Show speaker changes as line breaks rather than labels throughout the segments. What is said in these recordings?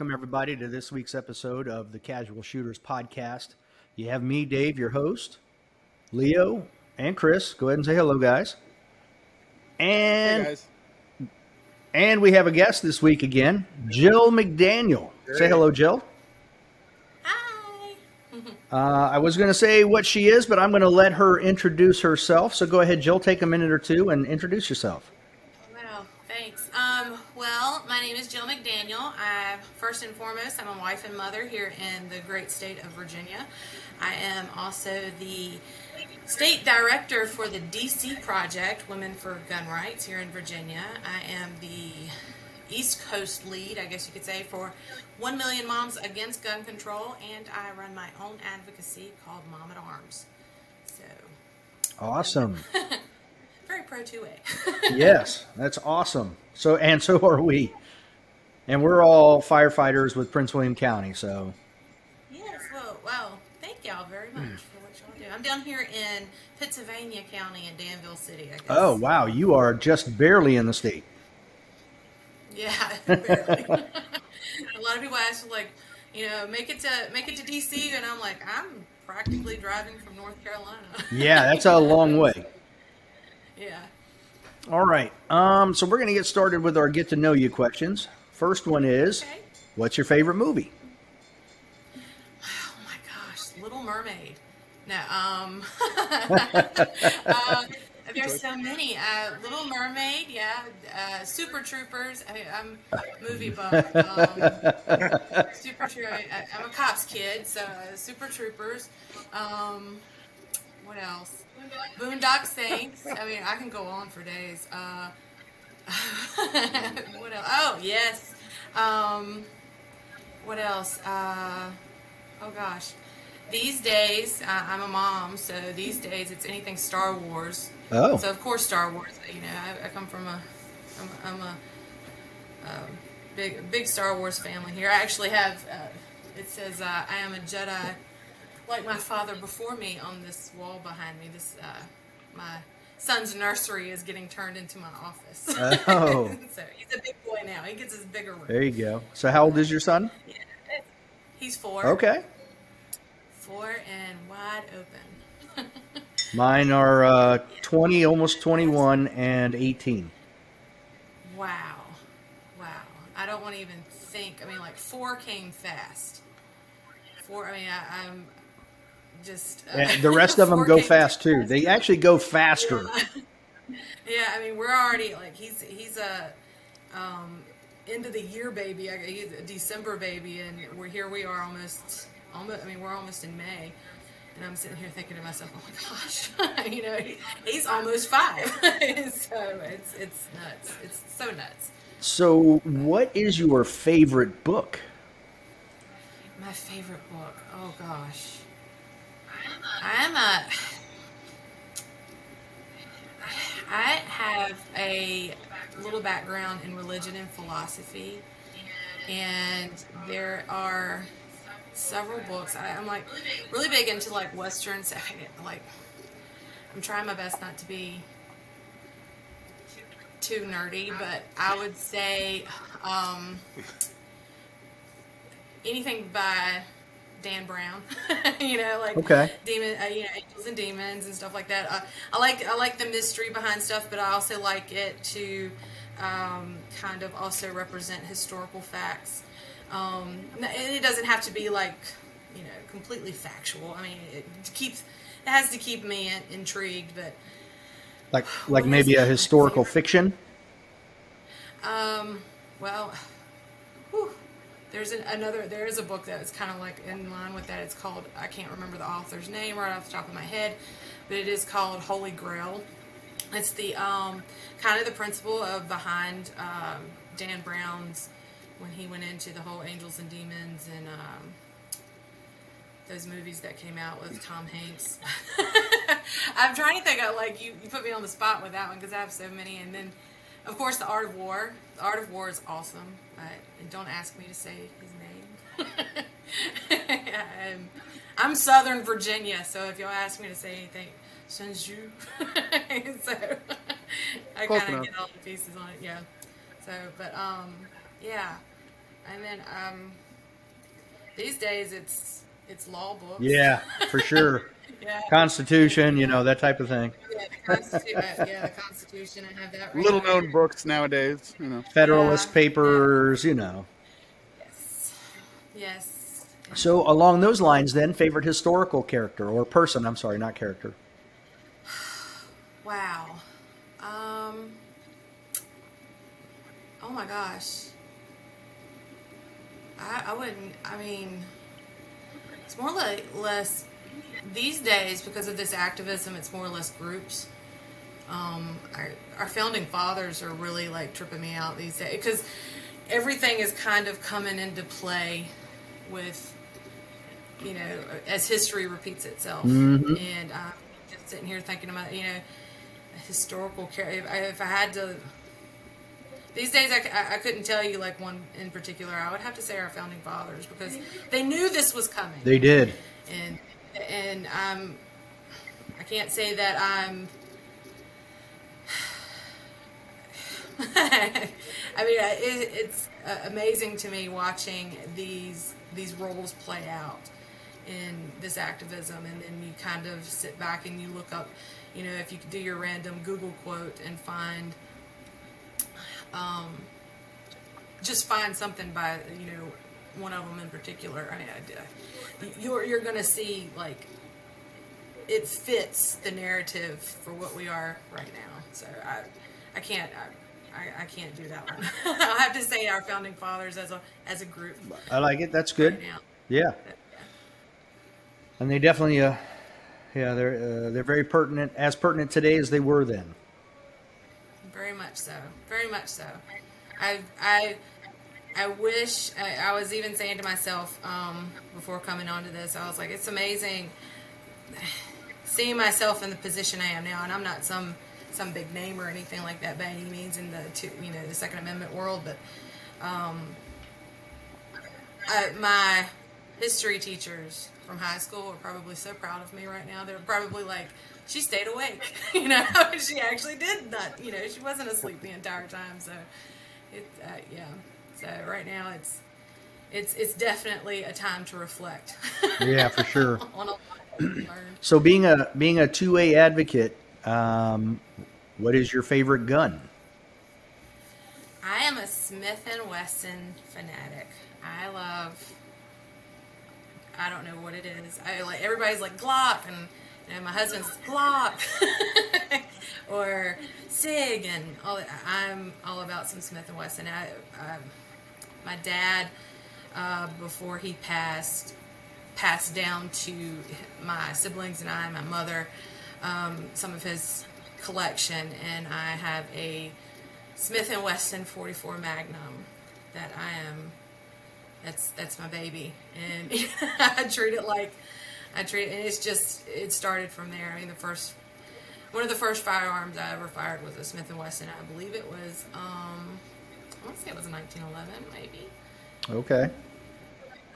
welcome everybody to this week's episode of the Casual Shooters Podcast. You have me, Dave, your host, Leo, and Chris. Go ahead and say hello, guys. And
Hey guys.
and we have a guest this week again, Jill McDaniel. Say hello, Jill.
Hi.
Uh, I was going to say what she is, but I'm going to let her introduce herself. So go ahead, Jill. Take a minute or two and introduce yourself.
Wow. Thanks. Um, well, my name is Jill McDaniel. I first and foremost, I'm a wife and mother here in the great state of Virginia. I am also the state director for the DC project, Women for Gun Rights, here in Virginia. I am the East Coast lead, I guess you could say, for 1 Million Moms Against Gun Control, and I run my own advocacy called Mom at Arms. So,
Awesome.
very pro 2A.
yes, that's awesome. So and so are we. And we're all firefighters with Prince William County. So
Yes, well, wow. Thank y'all very much for what y'all do. I'm down here in Pittsylvania County in Danville City, I guess.
oh wow, you are just barely in the state.
Yeah, barely. a lot of people ask, like, you know, make it to make it to DC, and I'm like, I'm practically driving from North Carolina.
Yeah, that's a long way.
yeah.
All right. Um, so we're gonna get started with our get to know you questions. First one is,
Okay.
what's your favorite movie?
Oh my gosh, Little Mermaid. No, um, uh, there's so many. Uh, Little Mermaid, yeah. Uh, Super Troopers. I, I'm movie buff. Um, Super Troopers. I'm a cops kid, so uh, Super Troopers. Um, what else? Boondock Saints. I mean, I can go on for days. Uh, what else? Oh yes. Um, what else? Uh, oh gosh. These days, uh, I'm a mom, so these days it's anything Star Wars.
Oh,
So of course Star Wars. You know, I, I come from a, I'm, I'm a, um big big Star Wars family here. I actually have. Uh, it says uh, I am a Jedi, like my father before me, on this wall behind me. This uh, my son's nursery is getting turned into my office.
Oh.
so he's a big boy now. He gets his bigger room.
there you go. So how old is your son?
Yeah, He's four.
Okay.
Four and wide open.
Mine are uh, 20, almost 21, and 18.
Wow. Wow. I don't want to even think. I mean, like, four came fast. Four, I mean, I, I'm just. Uh,
the rest of them go fast too. They actually go faster.
Yeah, I mean, we're already, like, he's he's a. Um, end of the year baby. He's a December baby, and we're here. We are almost, almost. I mean, we're almost in May, and I'm sitting here thinking to myself, "Oh my gosh, you know, he, he's almost five." so it's it's nuts. It's so nuts.
So, what is your favorite book?
My favorite book. Oh gosh. I'm a. I have a little background in religion and philosophy, and there are several books. I, I'm like really big into like Western. Like, I'm trying my best not to be too nerdy, but I would say um, anything by Dan Brown. you know, like
Okay.
demon, uh, you know, angels and demons and stuff like that. Uh, I like I like the mystery behind stuff, but I also like it to um, kind of also represent historical facts. Um, and it doesn't have to be like you know completely factual. I mean, it keeps it has to keep me in, intrigued, but.
Like, like maybe a historical
favorite?
fiction?
Um, well, there's an, another, there is a book that is kind of like in line with that. It's called, I can't remember the author's name right off the top of my head, but it is called Holy Grail. It's the, um, kind of the principle of behind, um, Dan Brown's, when he went into the whole angels and demons and, um, those movies that came out with Tom Hanks. I'm trying to think of like you, you put me on the spot with that one because I have so many, and then of course the Art of War. The Art of War is awesome, but and don't ask me to say his name. I'm, I'm Southern Virginia, so if y'all ask me to say anything, you, so I kind of get all the pieces on it. Yeah. So, but um, yeah. and then um, these days it's it's law books.
Yeah, for sure.
yeah.
Constitution, you know, that type of thing.
Yeah, the Constitution. yeah, the Constitution. I have that. Right
Little
here.
known books nowadays, you know.
Federalist
Yeah.
Papers, you know.
Yes. Yes.
So along those lines, then, favorite historical character or person? I'm sorry, not character.
Wow. Um. Oh my gosh. I I wouldn't. I mean, it's more like less these days because of this activism. It's more or less groups. Um, our, our founding fathers are really like tripping me out these days because everything is kind of coming into play with you know as history repeats itself and i'm just sitting here thinking about you know historical if if I had to these days I couldn't tell you like one in particular. I would have to say our founding fathers because they knew this was coming.
They did.
and and I'm I can't say that I'm I mean it, it's uh, amazing to me watching these these roles play out in this activism. And then you kind of sit back and you look up you know if you do your random Google quote and find um, just find something by you know one of them in particular. I mean, I, you're you're gonna see like it fits the narrative for what we are right now. So I I can't I, I, I can't do that one. I'll have to say our founding fathers as a as a group
I like it. That's good.
right now.
Yeah. And they definitely, uh, yeah, they're uh, they're very pertinent, as pertinent today as they were then.
Very much so. Very much so. I I I wish I, I was even saying to myself um, before coming onto this, I was like, it's amazing seeing myself in the position I am now, and I'm not some some big name or anything like that by any means in the two, you know the Second Amendment world, but um, I, my history teachers from high school are probably so proud of me right now. They're probably like, she stayed awake, you know. she actually did not, you know, she wasn't asleep the entire time. So, it, uh, yeah. So right now it's it's it's definitely a time to reflect.
Yeah, for sure.
on a lot that we've learned.
So being a being a 2A advocate, um, what is your favorite gun?
I am a Smith and Wesson fanatic. I love. I don't know what it is. I like everybody's like Glock, and know, my husband's Glock, or Sig, and all. I'm all about some Smith and Wesson. I, um, my dad, uh, before he passed, passed down to my siblings and I, my mother, um, some of his collection, and I have a Smith and Wesson 44 Magnum that I am. That's that's my baby, and I treat it like I treat and it's just it started from there. I mean, the first one of the first firearms I ever fired was a Smith and Wesson. I believe it was um, I want to say it was a 1911, maybe.
Okay.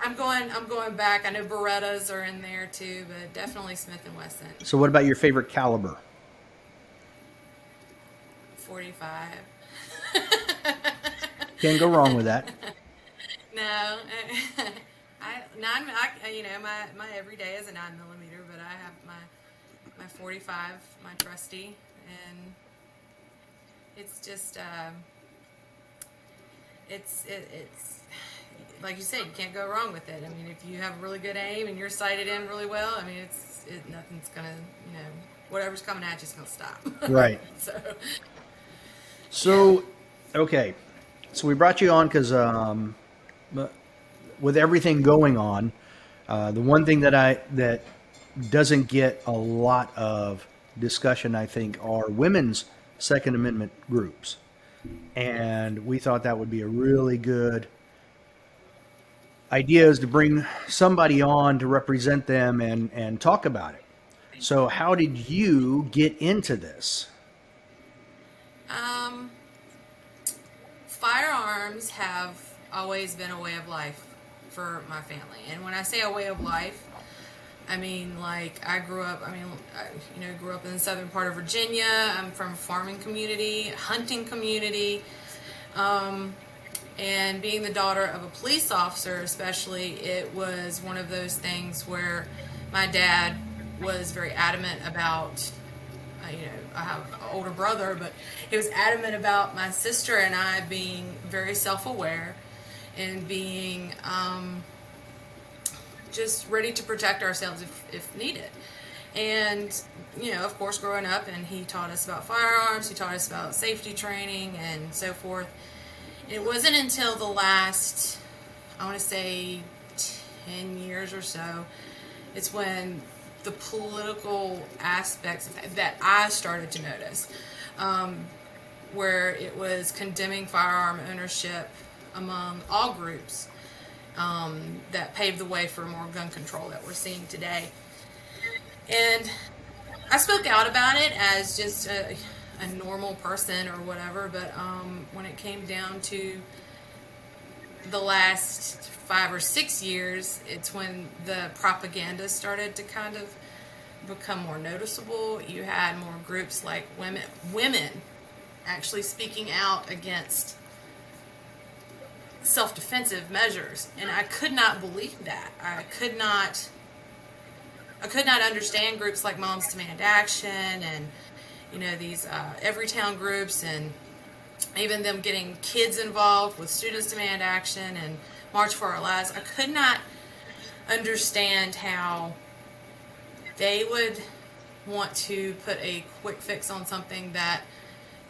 I'm going. I'm going back. I know Berettas are in there too, but definitely Smith and Wesson.
So what about your favorite caliber?
45.
Can't go wrong with that.
No, I nine. I, you know, my my everyday is a nine millimeter, but I have my my 45, my trusty, and it's just um, it's it, it's like you said, you can't go wrong with it. I mean, if you have really good aim and you're sighted in really well, I mean, it's it, nothing's gonna you know whatever's coming at you is gonna stop.
Right.
so
So, okay. So we brought you on because um, with everything going on, uh, the one thing that I that doesn't get a lot of discussion, I think, are women's Second Amendment groups, and we thought that would be a really good idea is to bring somebody on to represent them and and talk about it. So, how did you get into this?
Um, firearms have always been a way of life for my family, and when I say a way of life, I mean like I grew up. I mean, I, you know, grew up in the southern part of Virginia. I'm from a farming community, hunting community. Um, And being the daughter of a police officer, especially, it was one of those things where my dad was very adamant about. Uh, you know, I have an older brother, but he was adamant about my sister and I being very self-aware and being um, just ready to protect ourselves if, if needed. And, you know, of course, growing up, and he taught us about firearms, he taught us about safety training and so forth. It wasn't until the last, I want to say, 10 years or so, it's when the political aspects that I started to notice, um, where it was condemning firearm ownership among all groups um, that paved the way for more gun control that we're seeing today. And I spoke out about it as just a, a normal person or whatever, but um, when it came down to the last five or six years, it's when the propaganda started to kind of become more noticeable. You had more groups like women, women actually speaking out against self-defensive measures, and I could not believe that. I could not. I could not understand groups like Moms Demand Action and you know these uh, Everytown groups and even them getting kids involved with Students Demand Action and March for Our Lives. I could not understand how they would want to put a quick fix on something that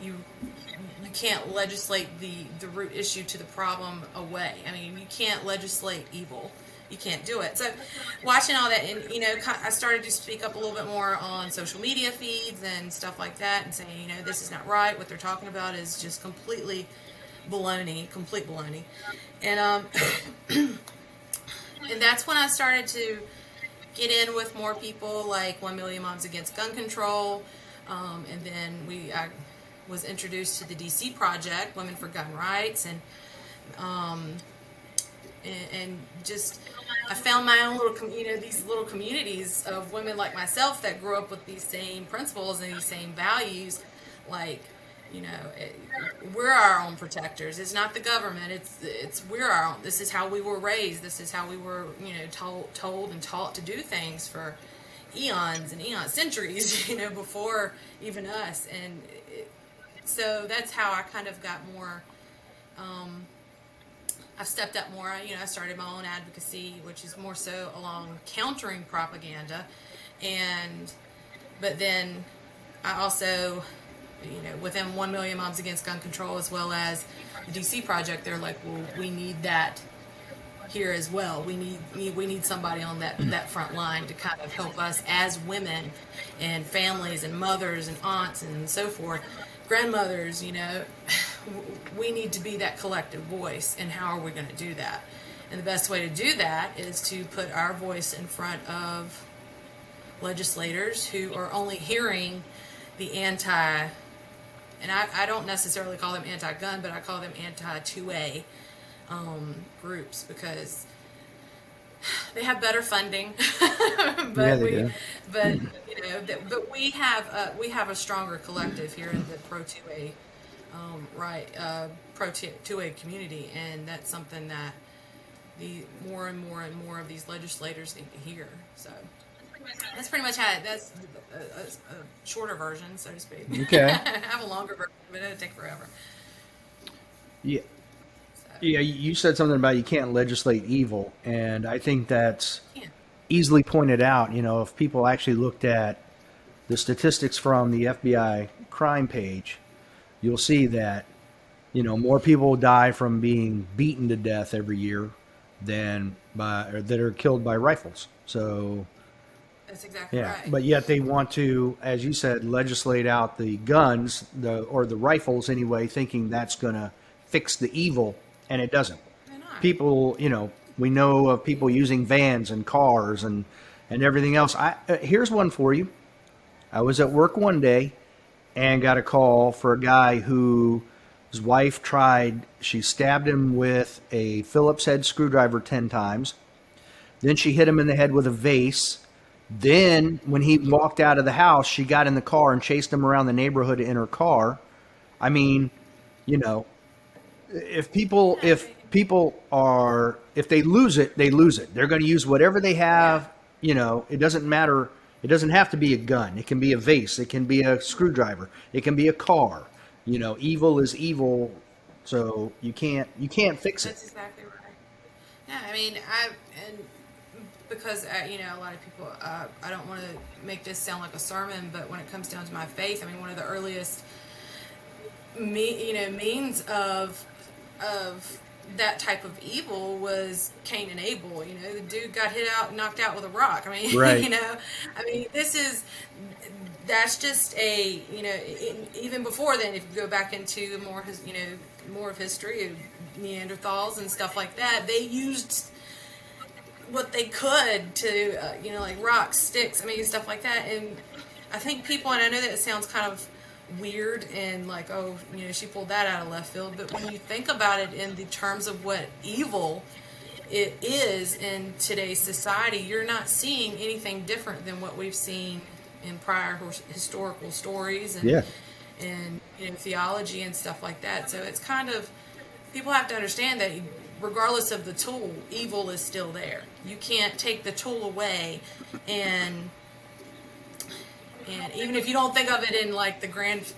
you can't legislate the the root issue to the problem away. I mean, you can't legislate evil. You can't do it. So, watching all that, and you know, I started to speak up a little bit more on social media feeds and stuff like that, and saying, you know, this is not right. What they're talking about is just completely baloney, complete baloney, and um, and that's when I started to get in with more people like One Million Moms Against Gun Control, um, and then we I was introduced to the DC Project, Women for Gun Rights, and um, and, and just I found my own little, you know, these little communities of women like myself that grew up with these same principles and these same values, like you know it, we're our own protectors. It's not the government. It's it's we're our own. This is how we were raised. This is how we were you know told told and taught to do things for eons and eons centuries you know before even us. And so that's how i kind of got more um, i've stepped up more you know i started my own advocacy which is more so along countering propaganda and but then i also you know, within 1 million moms against gun control as well as the DC project, they're like, well, we need that here as well. We need we need somebody on that that front line to kind of help us as women and families and mothers and aunts and so forth, grandmothers. You know, we need to be that collective voice. And how are we going to do that? And the best way to do that is to put our voice in front of legislators who are only hearing the anti and I, I don't necessarily call them anti-gun, but I call them anti-2A um, groups because they have better funding. but
Yeah,
we,
do.
but you know, but we have a, we have a stronger collective here in the pro 2A um, right uh, pro 2A community, and that's something that the more and more and more of these legislators need to hear. So that's pretty much how it, that's a, a, a shorter version, so to speak.
Okay.
I have a longer version, but it'll take forever.
Yeah. Yeah, you said something about you can't legislate evil, and I think that's
yeah.
easily pointed out. You know, if people actually looked at the statistics from the FBI crime page, you'll see that you know more people die from being beaten to death every year than by or that are killed by rifles. So
That's exactly
yeah,
right.
but yet they want to, as you said, legislate out the guns, the or the rifles anyway, thinking that's going to fix the evil, and it doesn't. People, you know, we know of people using vans and cars and and everything else. I uh, here's one for you. I was at work one day and got a call for a guy who his wife tried. She stabbed him with a Phillips head screwdriver ten times. Then she hit him in the head with a vase. Then, when he walked out of the house, she got in the car and chased him around the neighborhood in her car. I mean, you know, if people if people are if they lose it, they lose it. They're going to use whatever they have. You know, it doesn't matter. It doesn't have to be a gun. It can be a vase. It can be a screwdriver. It can be a car. You know, evil is evil, so you can't you can't fix it.
That's exactly right. Yeah, I mean, I and because uh, you know a lot of people. Uh, I don't want to make this sound like a sermon, but when it comes down to my faith, I mean, one of the earliest me, you know, means of of that type of evil was Cain and Abel. You know, the dude got hit out, knocked out with a rock. I mean,
Right.
you know, I mean, this is that's just a you know in, even before then, if you go back into more his you know more of history of Neanderthals and stuff like that, they used what they could to uh, you know like rocks, sticks, I mean stuff like that. And I think people, and I know that it sounds kind of weird and like oh you know she pulled that out of left field, but when you think about it in the terms of what evil it is in today's society, you're not seeing anything different than what we've seen in prior historical stories and
Yeah.
and you know theology and stuff like that. So it's kind of people have to understand that regardless of the tool, evil is still there. You can't take the tool away and and even if you don't think of it in like the grand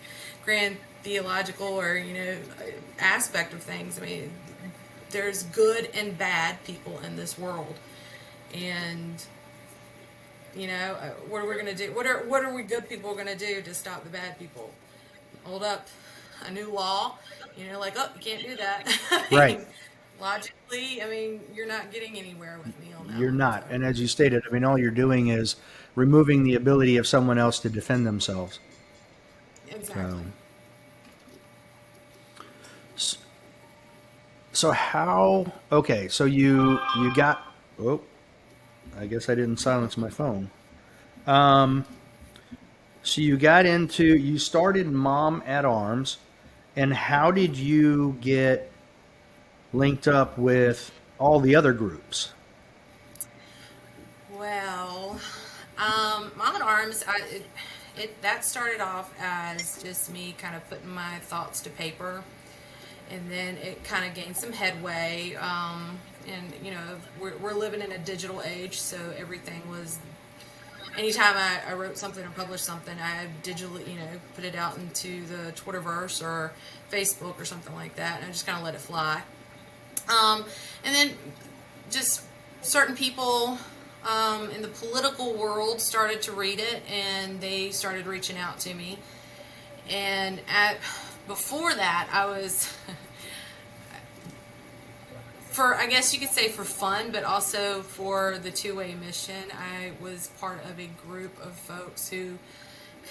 grand theological or you know aspect of things, I mean there's good and bad people in this world. And you know, uh, what are we going to do? What are what are we good people going to do to stop the bad people? Hold up a new law, you know, like oh, you can't do that.
Right.
Logically, I mean, you're not getting anywhere with me on that.
You're
one.
not. And as you stated, I mean, all you're doing is removing the ability of someone else to defend themselves.
exactly.
So how? Okay, so you you got. Oh, I guess I didn't silence my phone. Um. So you got into you started Mom at Arms, and how did you get linked up with all the other groups?
Well, um, Mom at Arms, I, it, it that started off as just me kind of putting my thoughts to paper, and then it kind of gained some headway. Um, and you know, we're, we're living in a digital age, so everything was. Anytime I, I wrote something or published something, I digitally, you know, put it out into the Twitterverse or Facebook or something like that, and I just kind of let it fly. Um, and then just certain people um, in the political world started to read it and they started reaching out to me. And at before that, I was for I guess you could say for fun, but also for the 2A mission. I was part of a group of folks who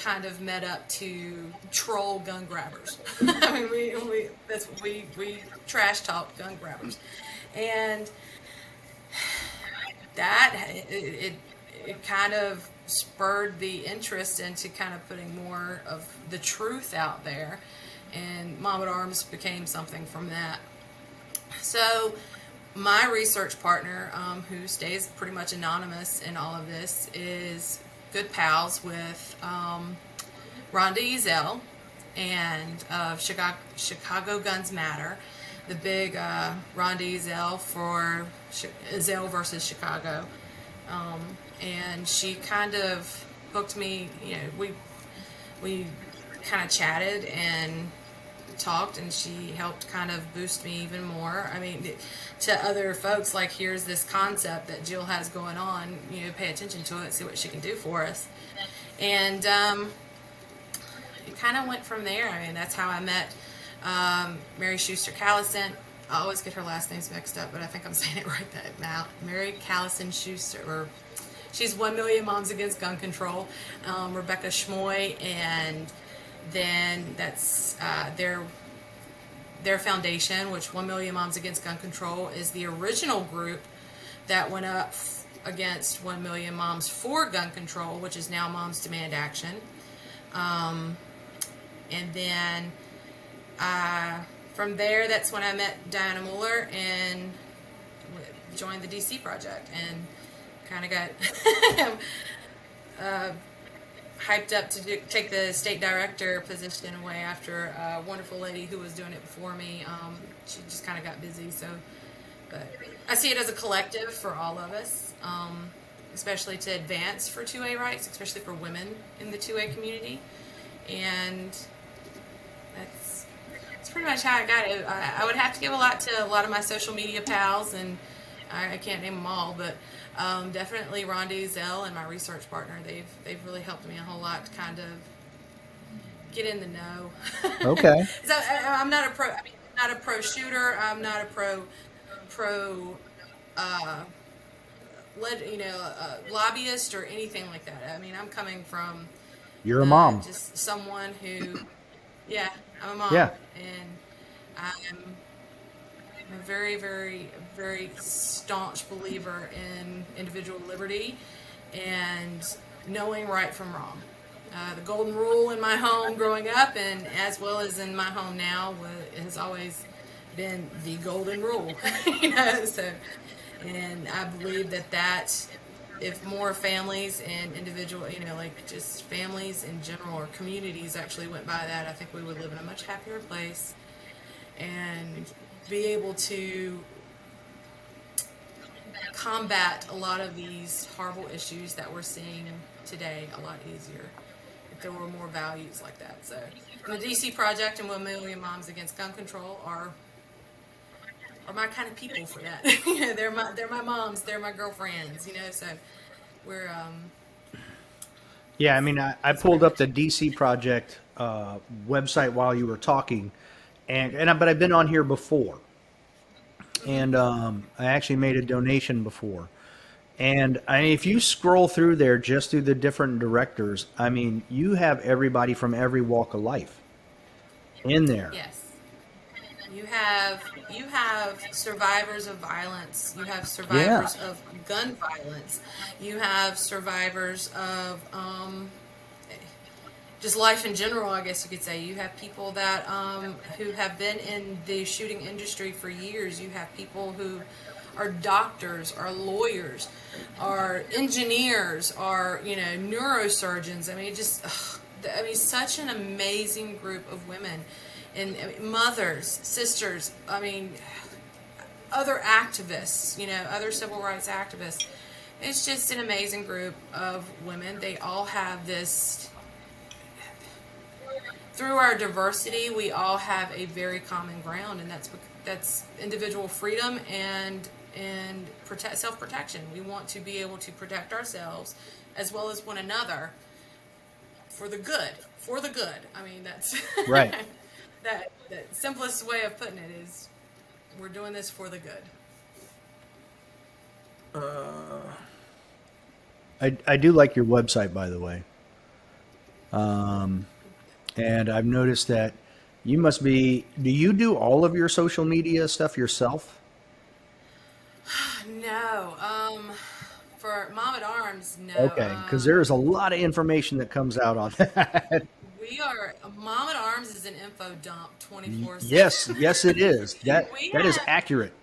kind of met up to troll gun grabbers. I mean, we, we that's we we trash talk gun grabbers, and that it, it kind of spurred the interest into kind of putting more of the truth out there, and Mom at Arms became something from that. So, my research partner, um, who stays pretty much anonymous in all of this, is good pals with um, Rhonda and of Chicago, Chicago Guns Matter, the big uh, Rhonda for Chi- versus Chicago. Um, and she kind of hooked me, you know, we, we kind of chatted and talked and she helped kind of boost me even more. I mean, to other folks, like, here's this concept that Jill has going on, you know, pay attention to it, see what she can do for us. And um, it kind of went from there. I mean, that's how I met um, Mary Schuster Callison. I always get her last names mixed up, but I think I'm saying it right that now. Mary Callison Schuster, or she's One Million Moms Against Gun Control. Um, Rebecca Schmoy, and then that's uh, their their foundation, which One Million Moms Against Gun Control is the original group that went up against One Million Moms for Gun Control, which is now Moms Demand Action. Um, and then uh, from there, that's when I met Dianna Muller and joined the DC project and kind of got uh, hyped up to do, take the state director position away after a wonderful lady who was doing it before me. Um, she just kind of got busy, so. But I see it as a collective for all of us, um, especially to advance for 2A rights, especially for women in the 2A community, and pretty much how I got it. I, I would have to give a lot to a lot of my social media pals, and I, I can't name them all, but um, definitely Rhonda Ezell and my research partner. They've they've really helped me a whole lot to kind of get in the know.
Okay.
so I, I'm not a pro. I mean, not a pro shooter. I'm not a pro pro. Uh, led, you know, uh, lobbyist or anything like that. I mean, I'm coming from
You're a
uh,
mom.
just someone who, yeah, I'm a mom.
Yeah.
And I'm a very, very, very staunch believer in individual liberty and knowing right from wrong. Uh, the golden rule in my home growing up, and as well as in my home now, has always been the golden rule. you know, so, and I believe that that if more families and individual, you know, like just families in general or communities actually went by that, I think we would live in a much happier place and be able to combat a lot of these horrible issues that we're seeing today a lot easier if there were more values like that. So, the DC Project and One Million Moms Against Gun Control are are my kind of people for that. you know, they're my they're my moms, they're my girlfriends. You know, so we're um,
Yeah, I mean, I, I pulled up the DC Project uh, website while you were talking, and and I, but I've been on here before, and um, I actually made a donation before, and I, if you scroll through there just through the different directors, I mean, you have everybody from every walk of life in there.
Yes. You have you have survivors of violence. You have survivors of gun violence. You have survivors of um, just life in general. I guess you could say. You have people that um, who have been in the shooting industry for years. You have people who are doctors, are lawyers, are engineers, are you know neurosurgeons. I mean, just ugh, I mean, such an amazing group of women and mothers, sisters. I mean, other activists. You know, other civil rights activists. It's just an amazing group of women. They all have this. Through our diversity, we all have a very common ground, and that's that's individual freedom and and protect self protection. We want to be able to protect ourselves as well as one another for the good. For the good. I mean, that's
Right.
that the simplest way of putting it is we're doing this for the good.
Uh, I, I do like your website, by the way. Um, and I've noticed that you must be. Do you do all of your social media stuff yourself?
No, um, for Mom at Arms, no.
Okay, because
um,
there is a lot of information that comes out on that.
We are Mom at Arms is an info dump twenty four.
yes, yes, it is. That
We
that is
have-
accurate.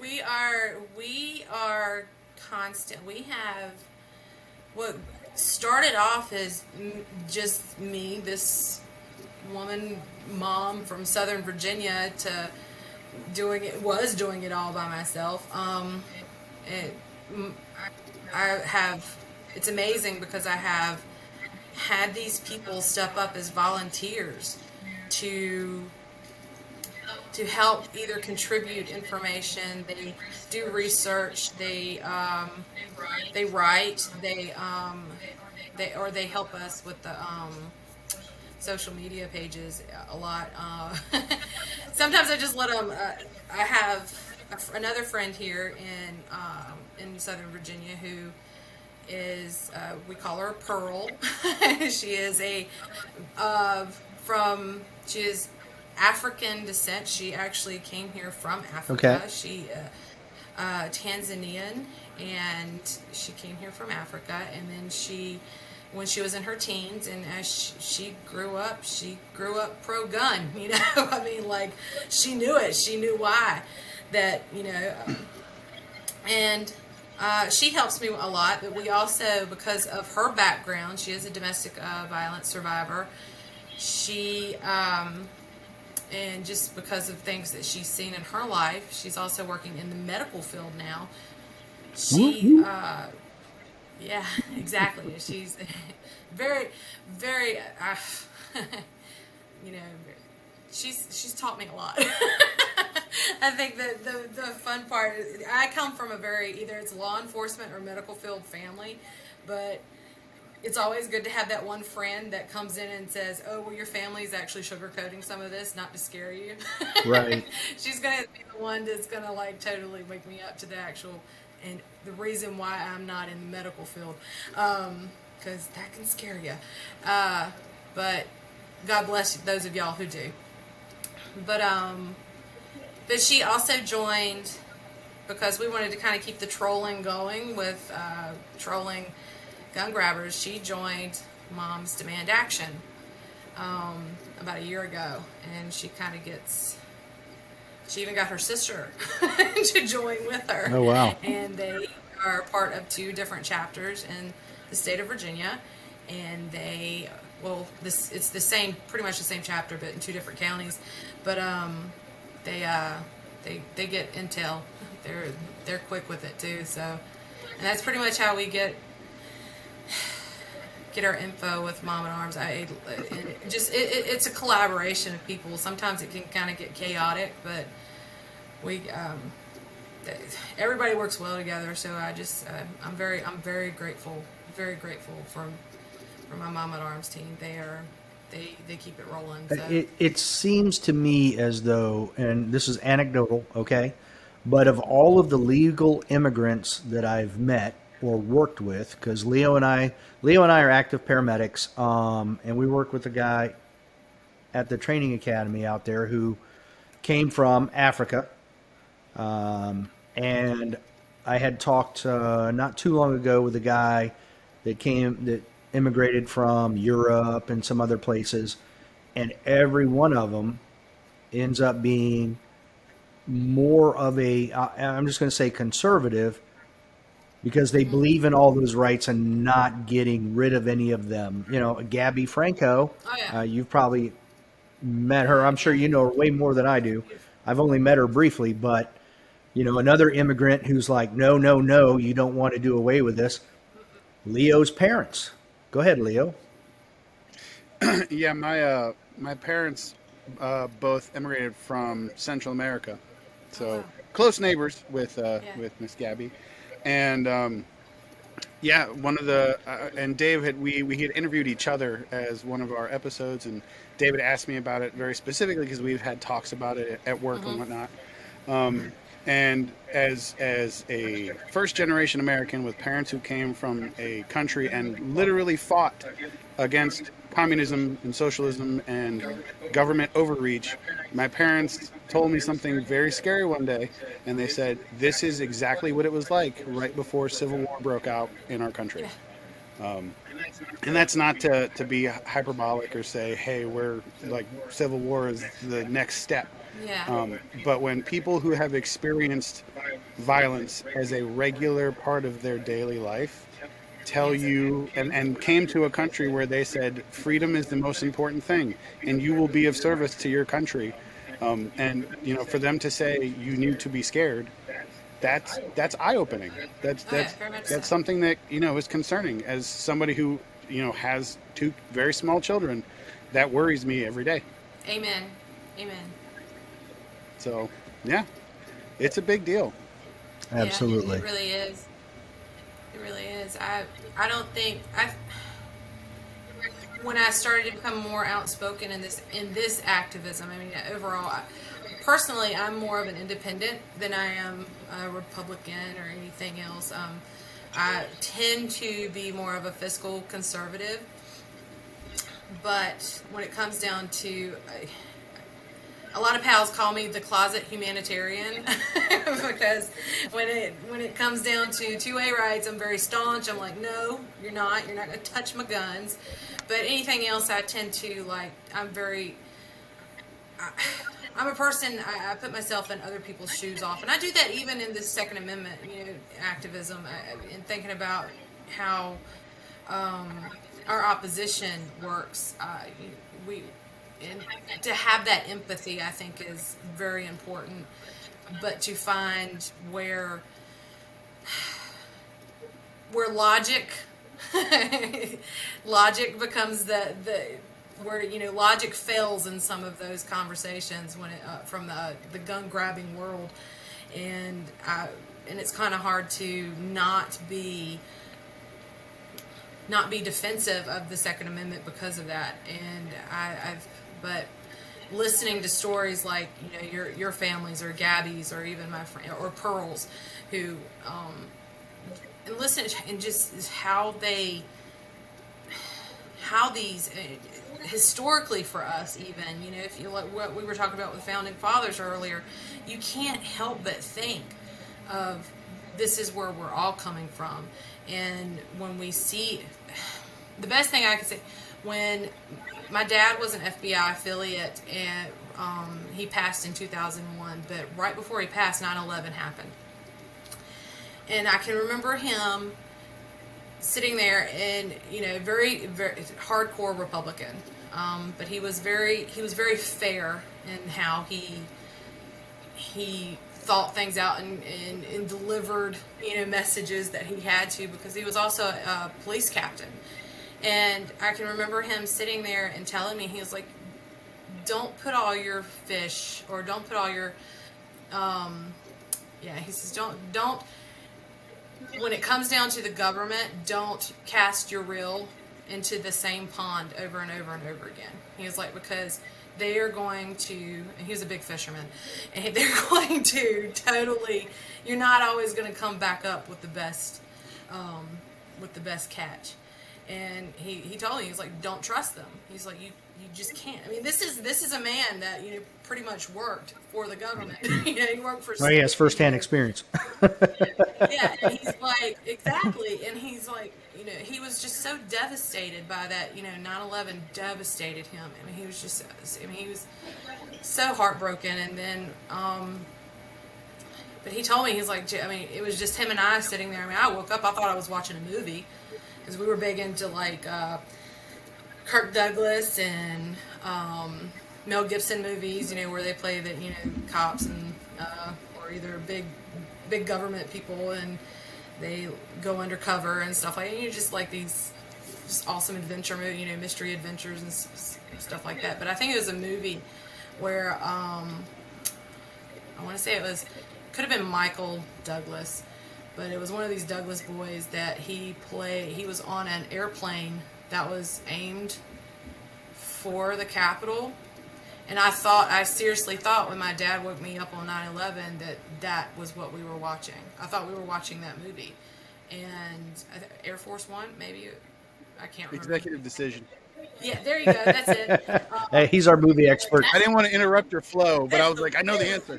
we are we are constant. We have what started off as just me, this woman, mom from Southern Virginia, to doing it was doing it all by myself. Um, it, I have. It's amazing because I have had these people step up as volunteers to to help either contribute information, they do research, they um, they write, they um, they or they help us with the um, social media pages a lot. Uh, sometimes I just let them. Uh, I have another friend here in um, in Southern Virginia who is uh, we call her Pearl. she is a uh, from she is African descent. She actually came here from Africa.
Okay.
She uh, uh, Tanzanian, and she came here from Africa, and then she. When she was in her teens, and as she, she grew up, she grew up pro gun. You know, I mean, like she knew it. She knew why. That you know, and Uh, she helps me a lot, but we also, because of her background, she is a domestic uh, violence survivor. She, um, and just because of things that she's seen in her life, she's also working in the medical field now. She, uh, yeah, exactly. she's very, very, uh, you know, she's she's taught me a lot. I think that the the fun part, I come from a very either it's law enforcement or medical field family, but it's always good to have that one friend that comes in and says, "Oh, well, your family's actually sugarcoating some of this, not to scare you."
Right.
She's gonna be the one that's gonna like totally wake me up to the actual and the reason why I'm not in the medical field, because um, that can scare you. Uh, but God bless those of y'all who do. But um, but she also joined because we wanted to kind of keep the trolling going with uh, trolling gun grabbers. She joined Moms Demand Action um, about a year ago, and she kind of gets. She even got her sister to join with her.
Oh wow!
And they are part of two different chapters in the state of Virginia, and they well, this it's the same, pretty much the same chapter, but in two different counties. But um, they uh, they they get intel. They're they're quick with it too. So, and that's pretty much how we get get our info with Mom at Arms. I it just it, it, it's a collaboration of people. Sometimes it can kind of get chaotic, but we um, everybody works well together. So I just uh, I'm very I'm very grateful very grateful for for my Mom at Arms team. They are they they keep it rolling. So.
It, it seems to me as though, and this is anecdotal, okay, but of all of the legal immigrants that I've met or worked with, because Leo and I, Leo and I are active paramedics, um, and we work with a guy at the training academy out there who came from Africa, um, and I had talked uh, not too long ago with a guy that came that immigrated from Europe and some other places, and every one of them ends up being more of a I'm just going to say conservative because they believe in all those rights and not getting rid of any of them. You know, Gabby Franco,
oh, yeah.
uh, you've probably met her. I'm sure you know her way more than I do. I've only met her briefly, but you know, another immigrant who's like, no, no, no, you don't want to do away with this. Leo's parents. Go ahead, Leo.
yeah, my uh, my parents uh, both immigrated from Central America, so oh, wow. close neighbors with uh, yeah. with Miss Gabby, and um, yeah, one of the uh, and Dave had we we had interviewed each other as one of our episodes, and David asked me about it very specifically because we've had talks about it at work mm-hmm. and whatnot. Um, and as as a first generation American with parents who came from a country and literally fought against communism and socialism and government overreach, my parents told me something very scary one day, and they said, "This is exactly what it was like right before civil war broke out in our country." Um, and that's not to, to be hyperbolic or say, hey, we're like civil war is the next step.
Yeah.
Um, but when people who have experienced violence as a regular part of their daily life tell you and, and came to a country where they said freedom is the most important thing and you will be of service to your country. Um, and you know for them to say you need to be scared that's that's eye-opening. That's that's
oh, yeah,
that's
so.
something that you know is concerning. As somebody who you know has two very small children that worries me every day.
Amen. Amen
so, yeah, it's a big deal.
Absolutely.
Yeah, it, really is. It really is. I I don't think I when I started to become more outspoken in this in this activism. I mean, overall, I, personally, I'm more of an independent than I am a Republican or anything else. Um, I tend to be more of a fiscal conservative, but when it comes down to uh, a lot of pals call me the closet humanitarian because when it when it comes down to two A rights, I'm very staunch. I'm like, no, you're not. You're not going to touch my guns. But anything else, I tend to like. I'm very. I, I'm a person. I, I, put myself in other people's shoes off, and I do that even in the Second Amendment, you know, activism, and thinking about how um, our opposition works. Uh, we and to have that empathy, I think, is very important. But to find where where logic logic becomes the the where you know logic fails in some of those conversations when it uh, from the the gun grabbing world, and I, and it's kind of hard to not be not be defensive of the Second Amendment because of that. And I, I've but listening to stories like you know your your families or Gabby's or even my friend or Pearls, who um, and listen and just how they how these uh, historically for us even you know if you look what we were talking about with founding fathers earlier you can't help but think of this is where we're all coming from. And when we see the best thing i can say when my dad was an fbi affiliate and um, he passed in 2001 but right before he passed 9-11 happened. And I can remember him sitting there and you know very very hardcore Republican, um, but he was very he was very fair in how he he thought things out and, and, and, delivered you know messages that he had to because he was also a police captain and i can remember him sitting there and telling me he was like don't put all your fish or don't put all your um, yeah he says don't don't when it comes down to the government, don't cast your reel into the same pond over and over and over again. He was like, because they are going to, and he was a big fisherman, and they're going to totally, you're not always going to come back up with the best, um, with the best catch. And he, he told me, he's like, don't trust them. He's like, you, you just can't. I mean, this is this is a man that you know pretty much worked for the government. you know, he worked for.
Oh, he has firsthand experience.
yeah, and he's like exactly, and he's like, you know, he was just so devastated by that. You know, 9/11 devastated him. I mean, he was just, I mean, he was so heartbroken, and then. um but he told me he's like I mean it was just him and I sitting there. I mean I woke up I thought I was watching a movie because we were big into like uh, Kirk Douglas and um, Mel Gibson movies, you know, where they play the you know cops and uh, or either big big government people and they go undercover and stuff like. And you just like these just awesome adventure movie, you know, mystery adventures and stuff like that. But I think it was a movie where um, I want to say it was could have been Michael Douglas, but it was one of these Douglas boys that he played. He was on an airplane that was aimed for the Capitol. And I thought, I seriously thought when my dad woke me up on 9 11 that that was what we were watching. I thought we were watching that movie. And Air Force One, maybe, I can't remember.
Executive decision.
Yeah, there you go. That's it.
Um, hey, he's our movie expert.
I didn't want to interrupt your flow, but I was like, I know the answer.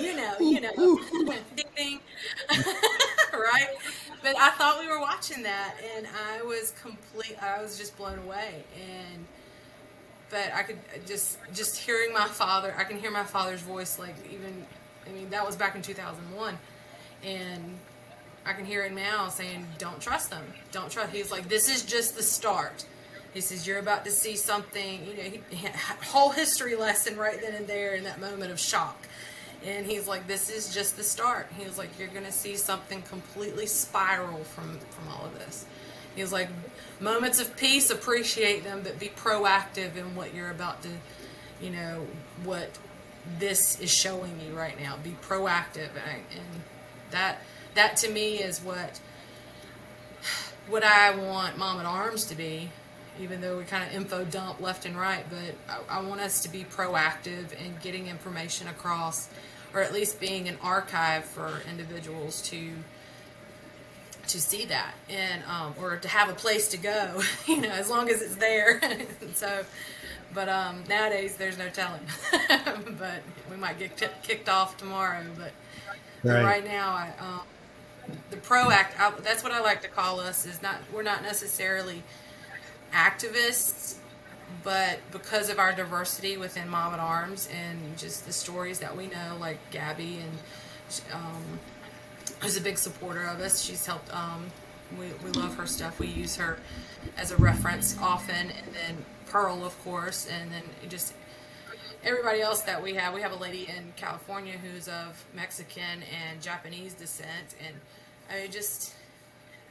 you know, you know. ding, ding. right? but I thought we were watching that, and I was complete. I was just blown away, and but I could just just hearing my father. I can hear my father's voice, like even. I mean, that was back in 2001, and I can hear him now saying, "Don't trust them. Don't trust." He's like, "This is just the start." He says, "You're about to see something." You know, he, he, whole history lesson right then and there in that moment of shock and he's like, "This is just the start." He was like, "You're gonna see something completely spiral from from all of this." He was like, "Moments of peace, appreciate them, but be proactive in what you're about to, you know, what this is showing you right now. Be proactive, and, and that that to me is what what I want Mom at Arms to be even though we kind of info dump left and right, but I, I, want us to be proactive in getting information across or at least being an archive for individuals to to see that and um, or to have a place to go you know as long as it's there. So but um, nowadays there's no telling. But we might get t- kicked off tomorrow but right, right now I, um, the proact I, that's what i like to call us is not we're not necessarily activists but because of our diversity within Mom at Arms and just the stories that we know, like Gabby and um, who's a big supporter of us. She's helped. Um, we, we love her stuff. We use her as a reference often, and then Pearl, of course, and then just everybody else that we have. We have a lady in California who's of Mexican and Japanese descent, and I just.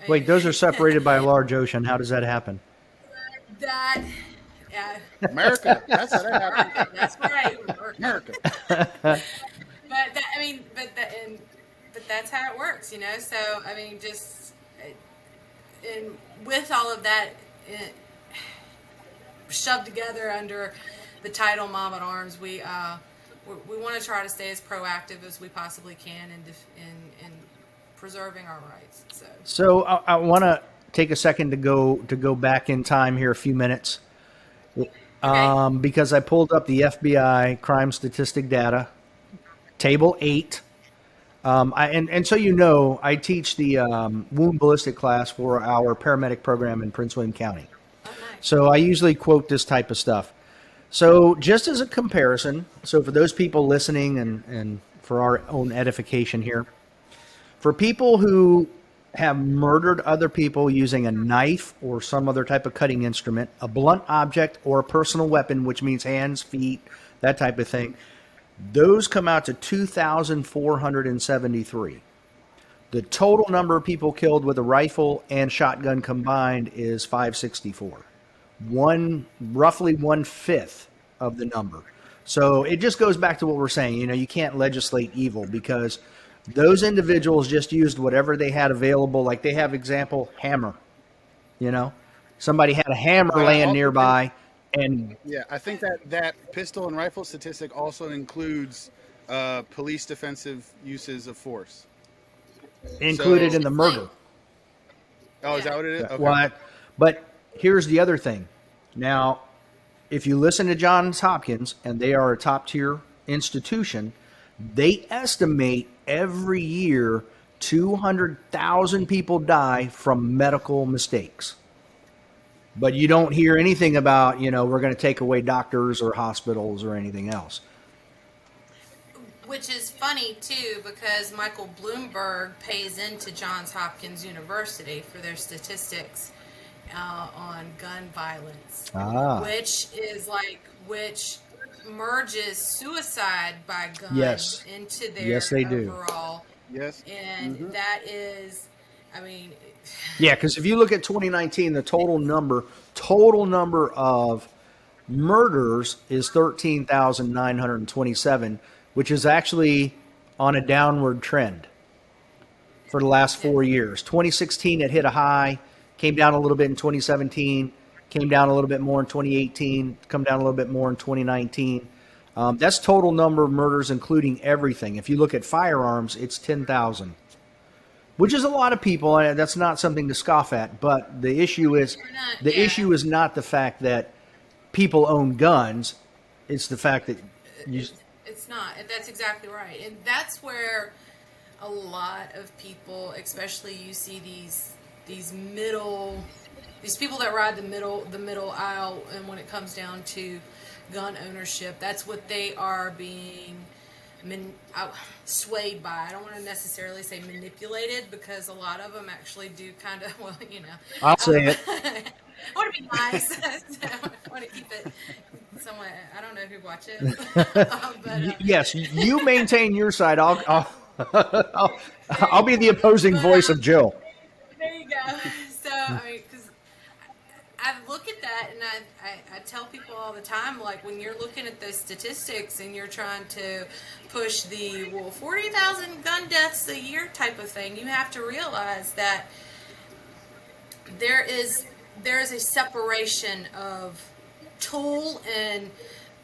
I Wait, those are separated by a large ocean. How does that happen?
That. Yeah.
America. That's how that
happens. That's right.
America.
but that, I mean, but that, and but that's how it works, you know. So I mean, just and with all of that it, shoved together under the title "Mom at Arms," we uh, we, we want to try to stay as proactive as we possibly can in in, in preserving our rights. So,
so I, I want to take a second to go to go back in time here a few minutes. Okay. Um, because I pulled up the FBI crime statistic data, table eight, um, I, and, and so you know, I teach the um, wound ballistic class for our paramedic program in Prince William County. So I usually quote this type of stuff. So just as a comparison, so for those people listening and, and for our own edification here, for people who have murdered other people using a knife or some other type of cutting instrument, a blunt object, or a personal weapon, which means hands, feet, that type of thing, those come out to 2,473. The total number of people killed with a rifle and shotgun combined is 564. One, roughly one fifth of the number. So it just goes back to what we're saying. You know, you can't legislate evil because those individuals just used whatever they had available. Like they have example hammer. You know, somebody had a hammer laying nearby and
yeah, I think that that pistol and rifle statistic also includes uh, police defensive uses of force
included so, in the murder.
Oh, is that what it is? Okay.
What? But here's the other thing. Now, if you listen to Johns Hopkins, and they are a top tier institution, they estimate every year 200,000 people die from medical mistakes. But you don't hear anything about you know we're going to take away doctors or hospitals or anything else.
Which is funny too because michael bloomberg pays into johns hopkins university for their statistics uh, on gun violence.
Ah.
which is like which merges suicide by gun
yes.
into their
yes they
overall
do yes
and mm-hmm. that is i mean
yeah, because if you look at 2019, the total number total number of murders is 13,927, which is actually on a downward trend for the last four years. 2016, it hit a high, came down a little bit in 2017, came down a little bit more in 2018, come down a little bit more in 2019. Um, that's total number of murders, including everything. If you look at firearms, it's 10,000 which is a lot of people, and that's not something to scoff at. But the issue is not, the yeah. issue is not the fact that people own guns; it's the fact that you.
It's not. That's exactly right, and that's where a lot of people, especially you see these these middle these people that ride the middle the middle aisle, and when it comes down to gun ownership, that's what they are being man, uh, swayed by. I don't want to necessarily say manipulated because a lot of them actually do kind of, well, you know.
I'll say it.
I want to be nice. so I want to keep it somewhat. I don't know who watch it. um, but, uh,
yes, you maintain your side. I'll, I'll, I'll, I'll be the opposing but, voice um, of Jill.
There you go. So, I mean, I look at that and I, I, I, tell people all the time, like when you're looking at those statistics and you're trying to push the, well, 40,000 gun deaths a year type of thing, you have to realize that there is, there is a separation of tool and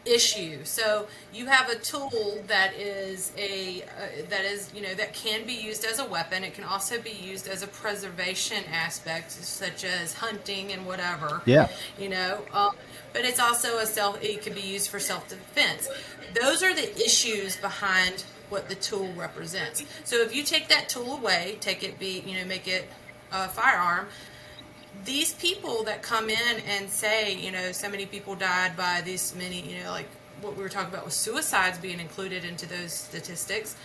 issue. So you have a tool that is a uh, that is you know that can be used as a weapon. It can also be used as a preservation aspect, such as hunting and whatever.
Yeah.
You know, uh, but it's also a self. It could be used for self defense. Those are the issues behind what the tool represents. So if you take that tool away, take it be you know make it a firearm these people that come in and say, you know, so many people died by this many, you know, like what we were talking about with suicides being included into those statistics,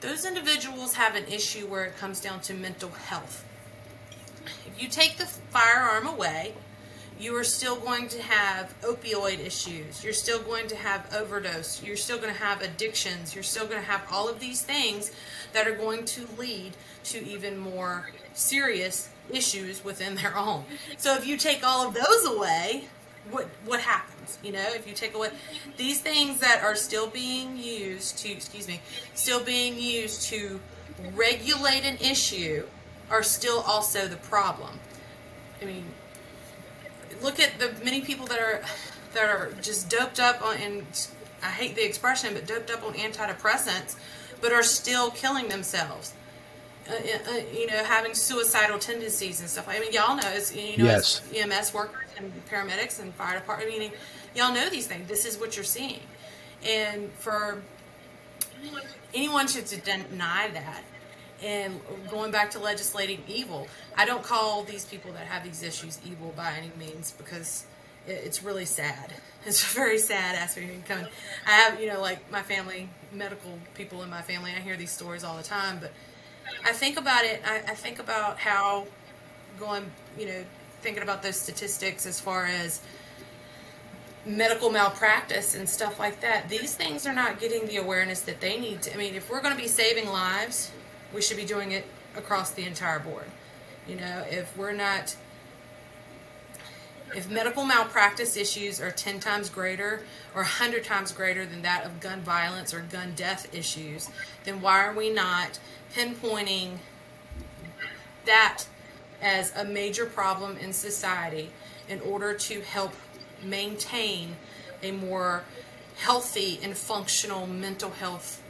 those individuals have an issue where it comes down to mental health. If you take the firearm away, you are still going to have opioid issues. You're still going to have overdose. You're still going to have addictions. You're still going to have all of these things that are going to lead to even more serious issues within their own. So if you take all of those away, what what happens? You know, if you take away these things that are still being used to excuse me, still being used to regulate an issue are still also the problem. I mean, look at the many people that are that are just doped up on and I hate the expression, but doped up on antidepressants, but are still killing themselves. Uh, uh, you know, having suicidal tendencies and stuff. I mean, y'all know, as you know,
yes.
as EMS workers and paramedics and fire department. I mean, y'all know these things. This is what you're seeing, and for anyone to deny that, and going back to legislating evil, I don't call these people that have these issues evil by any means because it's really sad. It's very sad aspect coming. I have, you know, like my family, medical people in my family. I hear these stories all the time, but I think about it. I, I think about how going, you know, thinking about those statistics as far as medical malpractice and stuff like that. These things are not getting the awareness that they need to. I mean, if we're going to be saving lives, we should be doing it across the entire board. You know, if we're not if medical malpractice issues are 10 times greater or 100 times greater than that of gun violence or gun death issues, then why are we not pinpointing that as a major problem in society in order to help maintain a more healthy and functional mental health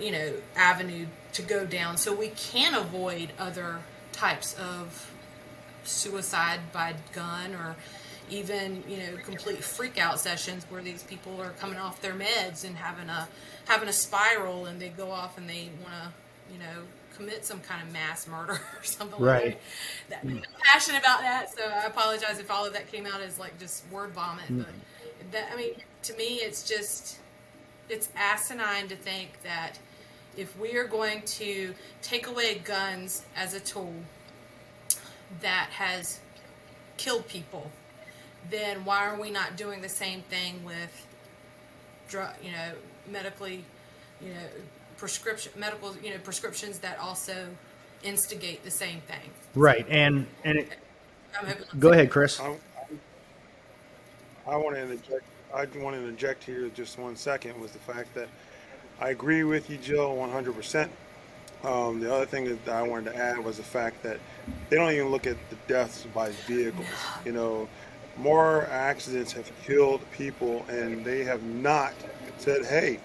you know avenue to go down so we can avoid other types of suicide by gun or even you know complete freak out sessions where these people are coming off their meds and having a having a spiral and they go off and they want to you know commit some kind of mass murder or something
right.
like that. I'm passionate about that, so I apologize if all of that came out as like just word vomit. Mm. But that I mean, to me, it's just it's asinine to think that if we are going to take away guns as a tool that has killed people, then why are we not doing the same thing with drug, you know, medically, you know, prescription medical, you know, prescriptions that also instigate the same thing.
Right, and and it, go ahead, Chris. I,
I want to interject. I want to interject here just one second. Was the fact that I agree with you, Jill, 100 percent um, the other thing that I wanted to add was the fact that they don't even look at the deaths by vehicles. You know, more accidents have killed people, and they have not said, "Hey,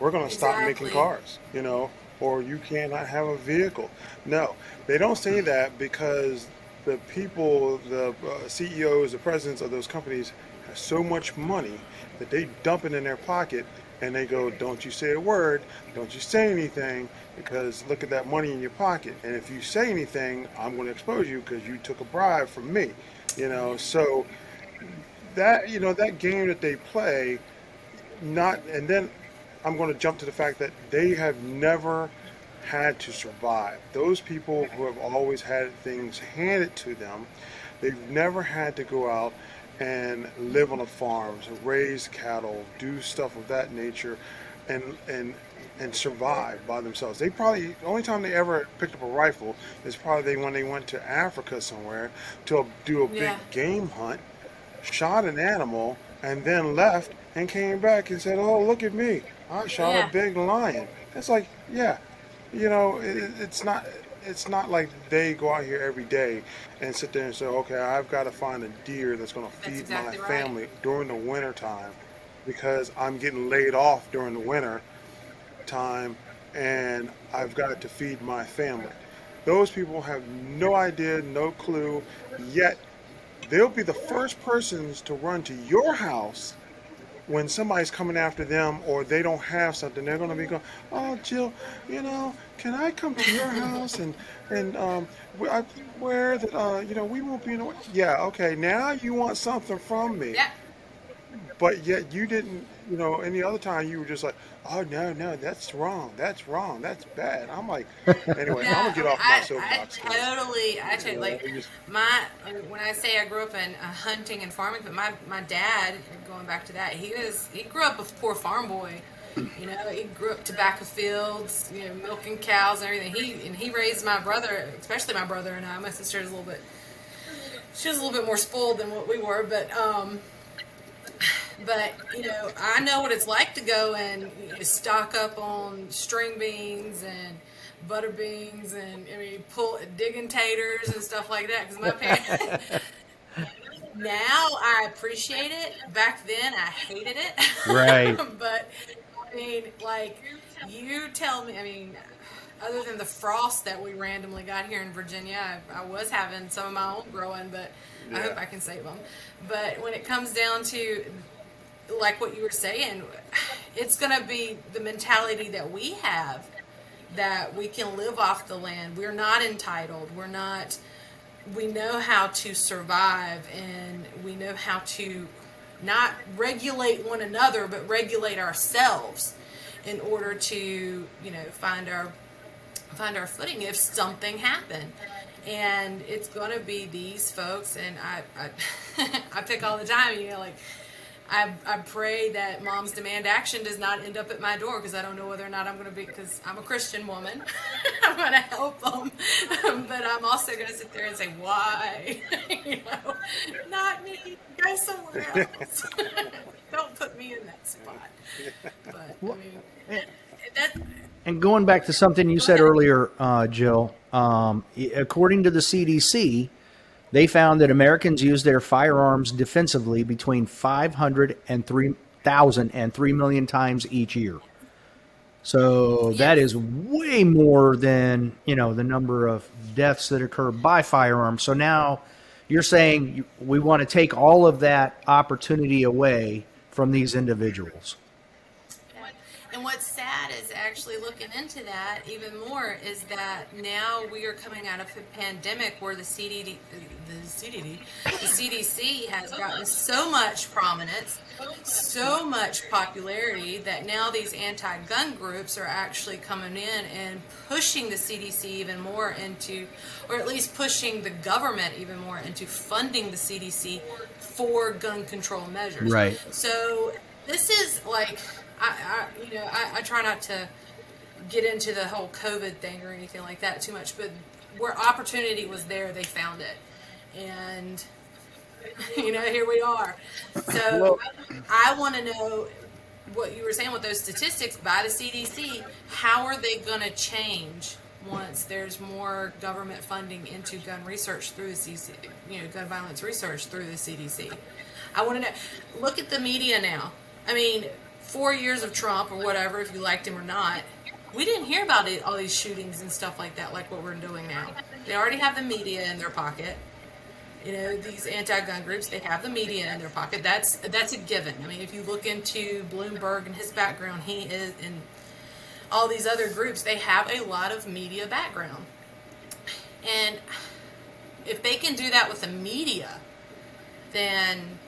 we're going to stop making cars." You know, or you cannot have a vehicle. No, they don't say that because the people, the uh, CEOs, the presidents of those companies have so much money that they dump it in their pocket and they go, Don't you say a word, don't you say anything, because look at that money in your pocket. And if you say anything, I'm going to expose you because you took a bribe from me. You know, so that, you know, that game that they play, not, and then I'm going to jump to the fact that they have never had to survive. Those people who have always had things handed to them, they've never had to go out and live on the farms, raise cattle, do stuff of that nature, and and and survive by themselves. They probably the only time they ever picked up a rifle is probably when they went to Africa somewhere to do a big game hunt, shot an animal, and then left and came back and said, "Oh, look at me! I shot yeah. a big lion." It's like, yeah, you know, it, it's not it's not like they go out here every day and sit there and say, okay, I've got to find a deer that's going to feed exactly my right. family during the winter time because I'm getting laid off during the winter time and I've got to feed my family. Those people have no idea, no clue, yet they'll be the first persons to run to your house when somebody's coming after them or they don't have something, they're going to be going, "Oh, Jill, you know, can I come to your house and and um, I, where that uh, you know we won't be in way." Yeah, okay. Now you want something from me,
Yeah.
but yet you didn't. You know, any other time you were just like, "Oh no, no, that's wrong. That's wrong. That's bad." I'm like, anyway, I'm gonna get off my soapbox.
I totally, I totally, like
just-
my when I say I grew up in uh, hunting and farming, but my my dad, going back to that, he was he grew up a poor farm boy. You know, he grew up tobacco fields, you know, milking cows and everything. He and he raised my brother, especially my brother and I. My sister's a little bit, she was a little bit more spoiled than what we were, but um, but you know, I know what it's like to go and you know, stock up on string beans and butter beans and I mean pull digging taters and stuff like that because my parents. now I appreciate it. Back then I hated it.
Right.
but I mean, like you tell me. I mean. Other than the frost that we randomly got here in Virginia, I, I was having some of my own growing, but I hope I can save them. But when it comes down to like what you were saying, it's going to be the mentality that we have that we can live off the land. We're not entitled. We're not, we know how to survive and we know how to not regulate one another, but regulate ourselves in order to, you know, find our find our footing if something happened. And it's going to be these folks, and I, I, I pick all the time, you know, like, I, I pray that Moms Demand Action does not end up at my door because I don't know whether or not I'm going to be, because I'm a Christian woman. I'm going to help them. but I'm also going to sit there and say, why? you know, not me. Go somewhere else. don't put me in that spot. But, I mean, that,
And going back to something you said earlier, uh, Jill, um, according to the CDC, they found that Americans use their firearms defensively between 500 and 3,000 and 3 million times each year. So that is way more than, you know, the number of deaths that occur by firearms. So now you're saying we want to take all of that opportunity away from these individuals.
What's sad is actually looking into that even more is that now we are coming out of a pandemic where the CDD, the CDD, the CDC has gotten so much prominence, so much popularity that now these anti-gun groups are actually coming in and pushing the CDC even more into, or at least pushing the government even more into funding the CDC for gun control measures.
Right.
So this is like, I, I you know, I, I try not to get into the whole COVID thing or anything like that too much, but where opportunity was there, they found it, and you know, here we are. So I want to know what you were saying with those statistics by the CDC. How are they going to change once there's more government funding into gun research through the CDC, you know, gun violence research through the CDC? I want to know. Look at the media now. I mean, four years of Trump or whatever, if you liked him or not, we didn't hear about it, all these shootings and stuff like that, like what we're doing now. They already have the media in their pocket. You know, these anti-gun groups, they have the media in their pocket. That's that's a given. I mean, if you look into Bloomberg and his background, he is in all these other groups, they have a lot of media background. And if they can do that with the media, then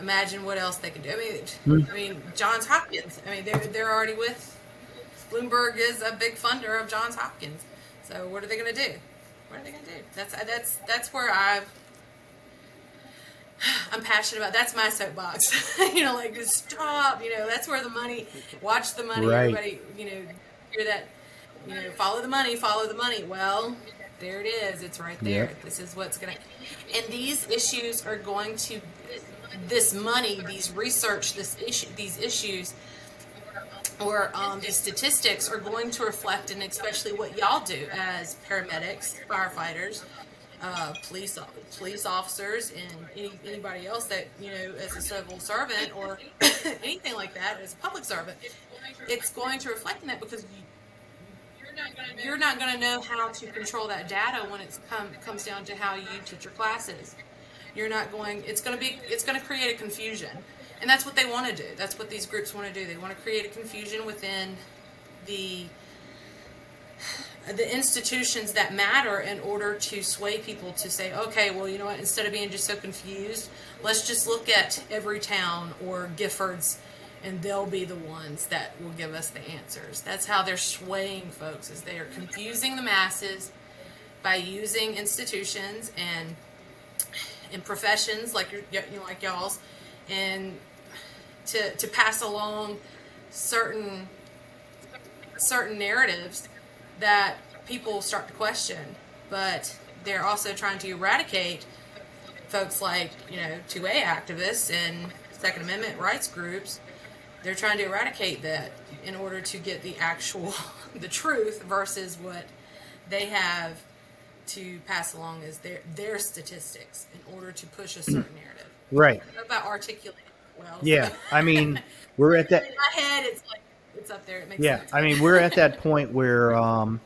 imagine what else they can do. I mean, hmm. I mean, Johns Hopkins. I mean, they're they're already with Bloomberg is a big funder of Johns Hopkins. So what are they going to do? What are they going to do? That's that's that's where I've I'm passionate about. That's my soapbox. you know, like just stop. You know, that's where the money. Watch the money.
Right.
Everybody, you know, hear that. You know, follow the money. Follow the money. Well, there it is. It's right there.
Yep.
This is what's gonna. And these issues are going to. This money, these research, this issue, these issues, or um, these statistics are going to reflect, and especially what y'all do as paramedics, firefighters, uh, police police officers, and any, anybody else that you know as a civil servant or anything like that as a public servant. It's going to reflect in that because you, you're not going to know how to control that data when it come, comes down to how you teach your classes. You're not going. It's going to be. It's going to create a confusion, and that's what they want to do. That's what these groups want to do. They want to create a confusion within the the institutions that matter in order to sway people to say, okay, well, you know what, instead of being just so confused, let's just look at Everytown or Giffords and they'll be the ones that will give us the answers. That's how they're swaying folks is they are confusing the masses by using institutions and in professions like you know, like y'all's and to to pass along certain certain narratives that people start to question, but they're also trying to eradicate folks like, you know, 2A activists and Second Amendment rights groups. They're trying to eradicate that in order to get the actual, the truth versus what they have to pass along as their their statistics in order to push a certain narrative.
Right.
About articulating well.
Yeah, I mean, we're at that.
In my head, it's like it's up there. It makes
Yeah,
sense.
I mean, we're at that point where um,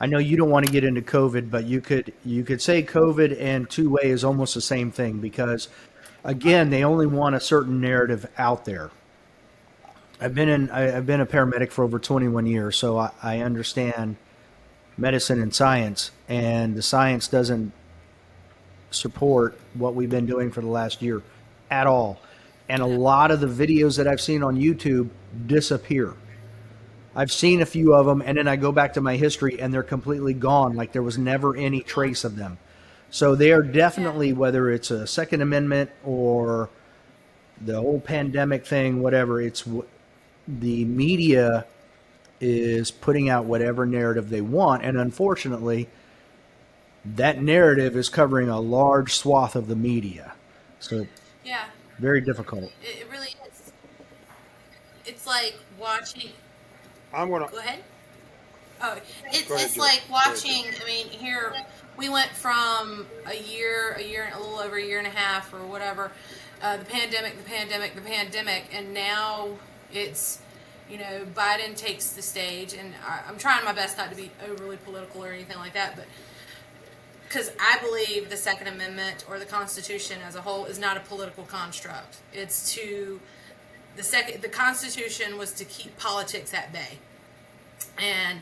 I know you don't want to get into COVID, but you could you could say COVID and 2A is almost the same thing because, again, they only want a certain narrative out there. I've been in I, I've been a paramedic for over 21 years, so I, I understand medicine and science, and the science doesn't support what we've been doing for the last year at all. And a lot of the videos that I've seen on YouTube disappear. I've seen a few of them, and then I go back to my history, and they're completely gone. Like there was never any trace of them. So they are definitely, whether it's a Second Amendment or the whole pandemic thing, whatever. It's w- the media is putting out whatever narrative they want, and unfortunately, that narrative is covering a large swath of the media. So
yeah,
very difficult.
it, it really is. It's like watching.
I'm gonna.
Go ahead. Oh, it's
Go ahead,
it's
Jill.
like
Go
watching. I mean, here we went from a year, a year, a little over a year and a half, or whatever, uh, the pandemic, the pandemic, the pandemic, and now it's, you know, Biden takes the stage, and I, I'm trying my best not to be overly political or anything like that, but because I believe the Second Amendment or the Constitution as a whole is not a political construct. It's to the second the Constitution was to keep politics at bay, and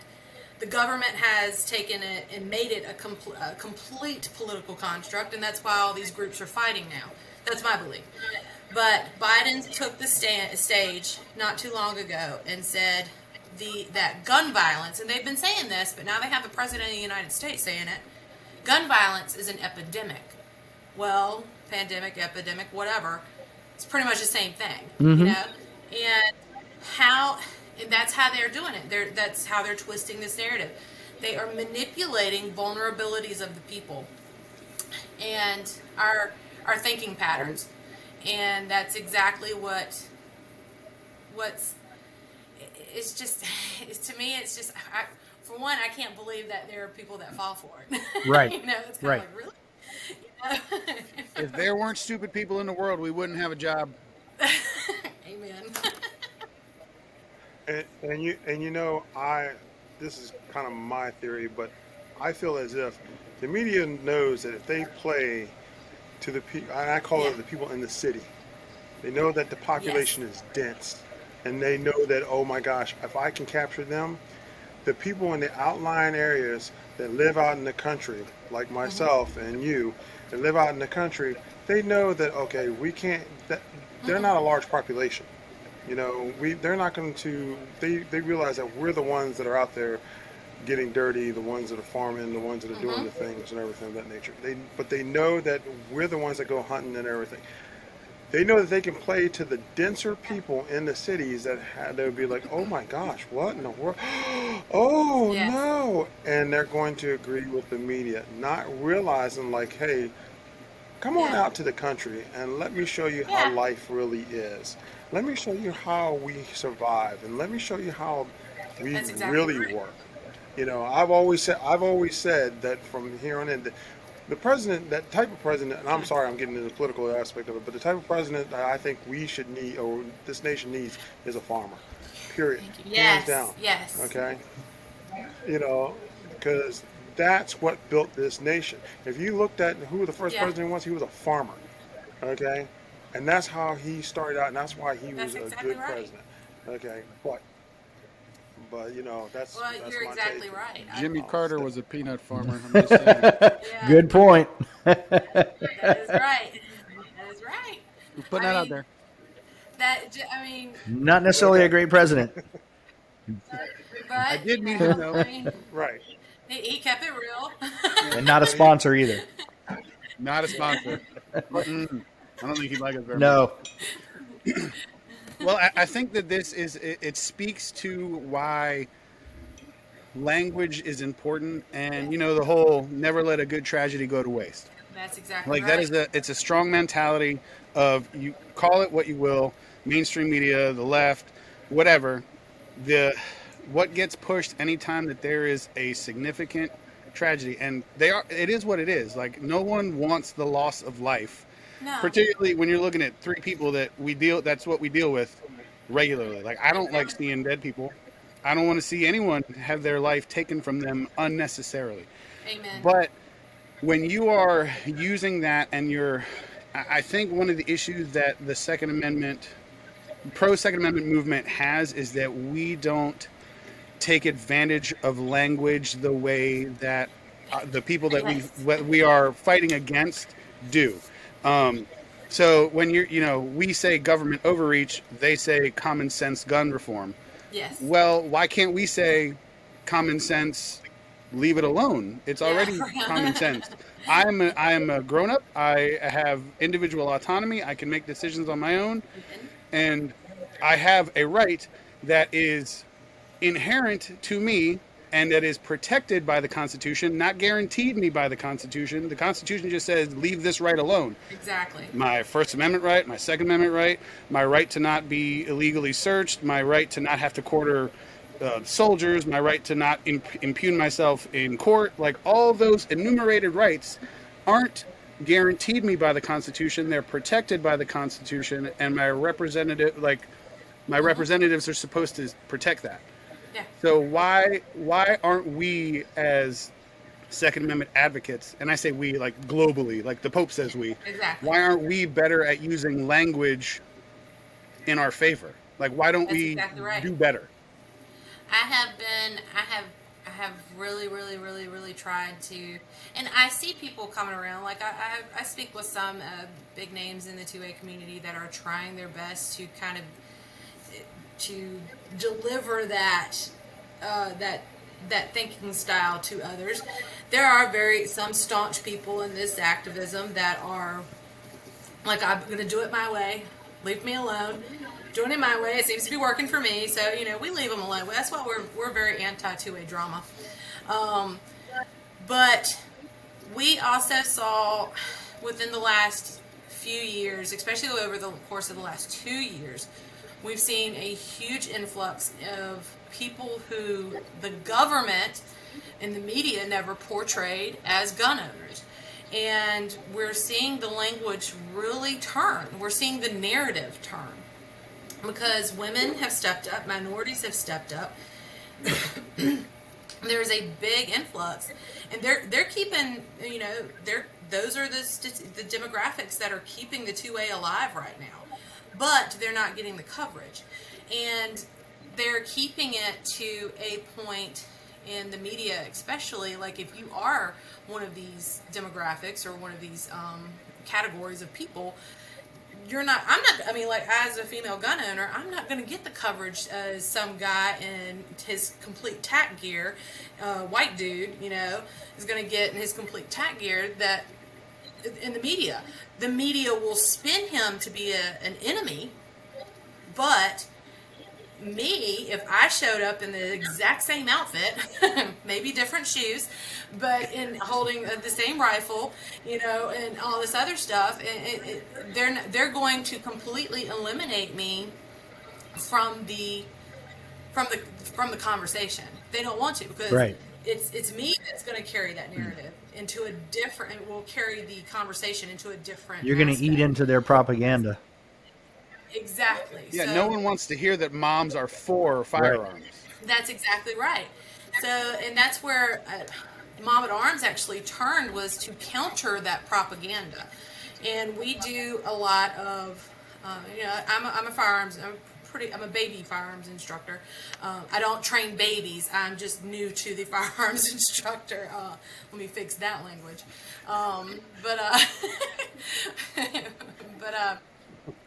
the government has taken it and made it a, compl- a complete political construct, and that's why all these groups are fighting now. That's my belief. But Biden took the sta- stage not too long ago and said the that gun violence, and they've been saying this, but now they have the president of the United States saying it. Gun violence is an epidemic. Well, pandemic, epidemic, whatever. It's pretty much the same thing, you mm-hmm. know. And how, and that's how they're doing it. They're that's how they're twisting this narrative. They are manipulating vulnerabilities of the people and our our thinking patterns, and that's exactly what what's it's just it's, to me it's just I, for one I can't believe that there are people that fall for it.
Right.
you know, it's kind
Right.
of like really. You know?
If there weren't stupid people in the world, we wouldn't have a job.
Amen.
And, and you and you know I this is kind of my theory, but I feel as if the media knows that if they play to the people, and I call
Yeah.
it the people in the city, they know that the population is dense, and they know that oh my gosh, if I can capture them, the people in the outlying areas that live out in the country, like mm-hmm. myself and you, that live out in the country, they know that okay, we can't. That they're not a mm-hmm. large population. You know, we they're not going to. They they realize that we're the ones that are out there getting dirty, the ones that are farming, the ones that are doing mm-hmm. the things and everything of that nature. They but they know that we're the ones that go hunting and everything. They know that they can play to the denser people in the cities that ha they would be like, oh my gosh, what in the world? Oh
Yes.
no! And they're going to agree with the media, not realizing like, hey, come on
Yeah.
out to the country and let me show you
Yeah.
how life really is. Let me show you how we survive, and let me show you how we
exactly
really
right.
work. You know, I've always said I've always said that from here on in, the, president, that type of president, and I'm sorry I'm getting into the political aspect of it, but the type of president that I think we should need, or this nation needs, is a farmer. Period.
yes.
Hands down.
Yes.
Okay. You know, because that's what built this nation. If you looked at who the first
Yeah.
president was, he was a farmer. Okay. and that's how he started out, and that's why he
That's
was
exactly
a good
right.
president. Okay, but but you know that's
Well,
that's
you're
my
exactly
take.
right.
Jimmy Carter was a peanut farmer. I'm just saying.
yeah,
Good point.
That is right. That is right.
We're putting
I
that out there.
That I mean,
Not necessarily a great president.
but
I did
you
meet
know,
him, though.
I mean,
Right.
he, he kept it real.
And not a sponsor either.
Not a sponsor. I don't think he'd like us very much.
No.
Well, I, I think that this is it, it speaks to why language is important, and you know the whole never let a good tragedy go to waste.
That's exactly
Like
right.
that is a it's a strong mentality of you call it what you will, mainstream media, the left, whatever. The what gets pushed anytime that there is a significant tragedy, and they are it is what it is. Like no one wants the loss of life
no.
particularly when you're looking at three people that we deal that's what we deal with regularly. Like i don't like seeing dead people. I don't want to see anyone have their life taken from them unnecessarily.
Amen.
but when you are using that and you're i think one of the issues that the second amendment pro second amendment movement has is that we don't take advantage of language the way that uh, the people that we we are fighting against do um, so when you're you know we say government overreach they say common sense gun reform.
Yes.
well why can't we say common sense leave it alone? It's
Yeah.
already common sense. I'm a, i am a grown up i have individual autonomy. I can make decisions on my own. And i have a right that is inherent to me and that is protected by the constitution not guaranteed me by the constitution the constitution just says leave this right alone
Exactly.
my First Amendment right, my Second Amendment right, my right to not be illegally searched, my right to not have to quarter uh, soldiers, my right to not imp- impugn myself in court. Like all those enumerated rights aren't guaranteed me by the Constitution. They're protected by the Constitution, and my representative, like my representatives, are supposed to protect that.
Yeah.
So why why aren't we as Second Amendment advocates, and I say we like globally, like the Pope says we,
Exactly.
why aren't we better at using language in our favor? Like why don't
That's
we
exactly right.
do better?
I have been, I have, I have really, really, really, really tried to, and I see people coming around. Like I, I, I speak with some uh, big names in the two A community that are trying their best to kind of to deliver that uh, that that thinking style to others. There are very some staunch people in this activism that are like I'm going to do it my way. Leave me alone. Doing it my way. It seems to be working for me. So you know, we leave them alone. That's why we're we're very anti 2A drama. Um, but we also saw within the last few years, especially over the course of the last two years, we've seen a huge influx of people who the government and the media never portrayed as gun owners. And we're seeing the language really turn. We're seeing the narrative turn because women have stepped up, minorities have stepped up. There's a big influx, and they're they're keeping you know they're those are the the demographics that are keeping the two A alive right now, but they're not getting the coverage, and they're keeping it to a point in the media, especially like if you are one of these demographics or one of these um, categories of people, you're not i'm not i mean like as a female gun owner i'm not going to get the coverage as some guy in his complete tac gear uh, white dude you know is going to get in his complete tac gear that in the media. The media will spin him to be a, an enemy but me if i showed up in the exact same outfit maybe different shoes but in holding the same rifle you know and all this other stuff it, it, they're they're going to completely eliminate me from the from the from the conversation. They don't want to because
Right.
it's it's me that's going to carry that narrative into a different and will carry the conversation into a different
You're going to eat into their propaganda.
exactly
Yeah,
So-
no one wants to hear that moms are for firearms.
That's exactly right. So, and that's where uh, Mom at Arms actually turned was to counter that propaganda. and we do a lot of, um, you know, I'm a, I'm a firearms, I'm pretty, I'm a baby firearms instructor. Um, I don't train babies. I'm just new to the firearms instructor. Uh, let me fix that language. Um, but uh, but uh,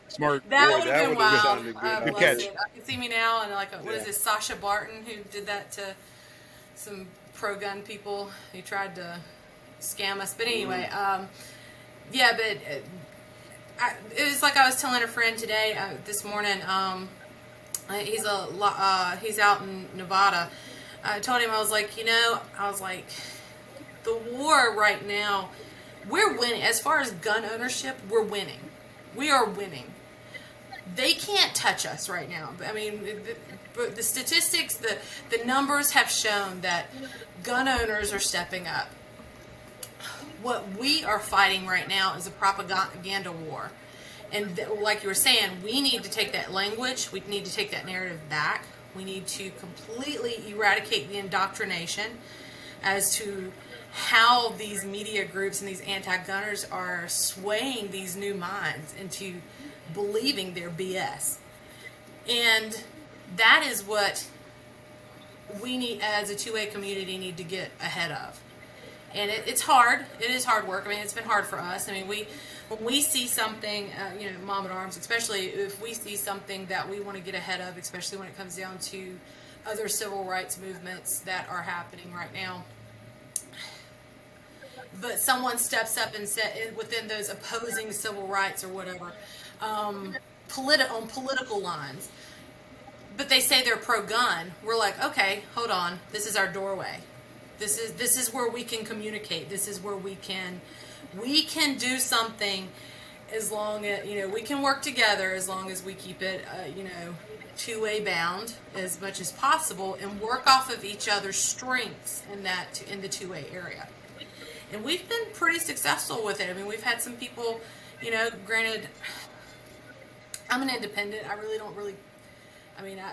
Smart.
that would have been wild.
good.
Uh,
Good catch.
it. I can see me now, and like, what is
Yeah.
this? Sasha Barton who did that to some pro gun people who tried to scam us. But anyway,
Mm-hmm.
um, yeah, but uh, I, it was like I was telling a friend today, uh, this morning. Um, uh, he's a uh, he's out in Nevada. I told him I was like, you know, I was like, the war right now, we're winning. As far as gun ownership, we're winning. We are winning. They can't touch us right now. I mean, the, the statistics, the the numbers have shown that gun owners are stepping up. What we are fighting right now is a propaganda war. And th- like you were saying, we need to take that language, we need to take that narrative back. We need to completely eradicate the indoctrination as to how these media groups and these anti-gunners are swaying these new minds into believing their BS. And that is what we need as a 2A community need to get ahead of. And it, it's hard. It is hard work. I mean, it's been hard for us. I mean, we when we see something, uh, you know, Mom at Arms, especially if we see something that we want to get ahead of, especially when it comes down to other civil rights movements that are happening right now. But someone steps up and said within those opposing civil rights or whatever, um, politi- on political lines, but they say they're pro-gun. We're like, okay, hold on, this is our doorway. This is this is where we can communicate. This is where we can we can do something as long as you know we can work together as long as we keep it uh, you know two-way bound as much as possible and work off of each other's strengths in that in the two-way area. And we've been pretty successful with it. I mean, we've had some people, you know, granted, I'm an independent. I really don't really. I mean, I,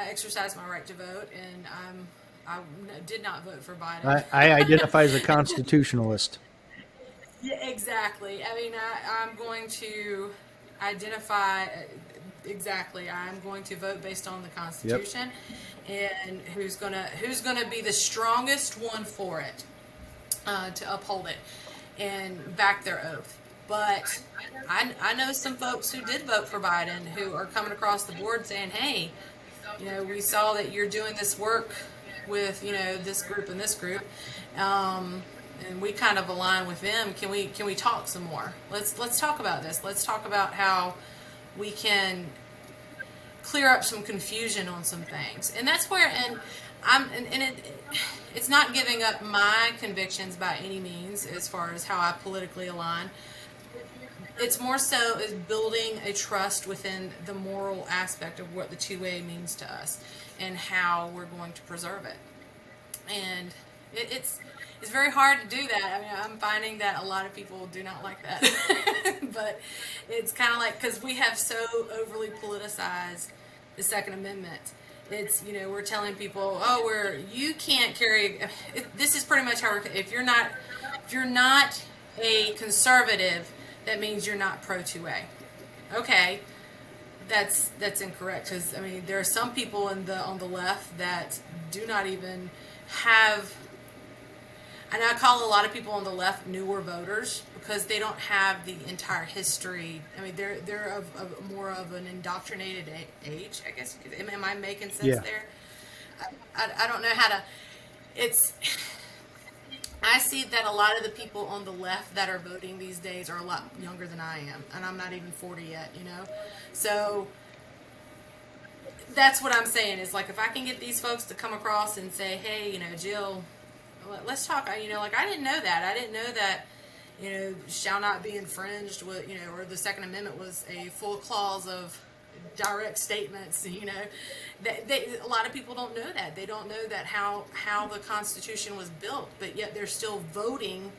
I, I exercise my right to vote, and I'm I n- did not vote for Biden.
I, I identify as a constitutionalist.
Yeah, exactly. I mean, I, I'm going to identify uh, exactly. I'm going to vote based on the Constitution, and who's gonna who's gonna be the strongest one for it uh, to uphold it and back their oath. But I, I know some folks who did vote for Biden who are coming across the board saying, "Hey, you know, we saw that you're doing this work with you know this group and this group." Um, and we kind of align with them. Can we can we talk some more? Let's let's talk about this. Let's talk about how we can clear up some confusion on some things. And that's where and I'm and, and it it's not giving up my convictions by any means as far as how I politically align. It's more so is building a trust within the moral aspect of what the two way means to us and how we're going to preserve it. And it, it's it's very hard to do that. I mean, I'm finding that a lot of people do not like that. but it's kind of like because we have so overly politicized the Second Amendment. It's you know we're telling people, oh, we're you can't carry. This is pretty much how we're. If you're not, if you're not a conservative, that means you're not pro 2A. Okay, that's that's incorrect because I mean there are some people in the on the left that do not even have and I call a lot of people on the left newer voters because they don't have the entire history. I mean, they're they're of, of more of an indoctrinated age, I guess. Am, am I making sense
Yeah.
there? I, I, I don't know how to. It's. I see that a lot of the people on the left that are voting these days are a lot younger than I am, and I'm not even 40 yet, you know? So that's what I'm saying is like if I can get these folks to come across and say, hey, you know, Jill, let- let's talk. You know, like I didn't know that. I didn't know that, you know, shall not be infringed with, you know, or the Second Amendment was a full clause of direct statements. You know, they, they, a lot of people don't know that. They don't know that how how the Constitution was built, but yet they're still voting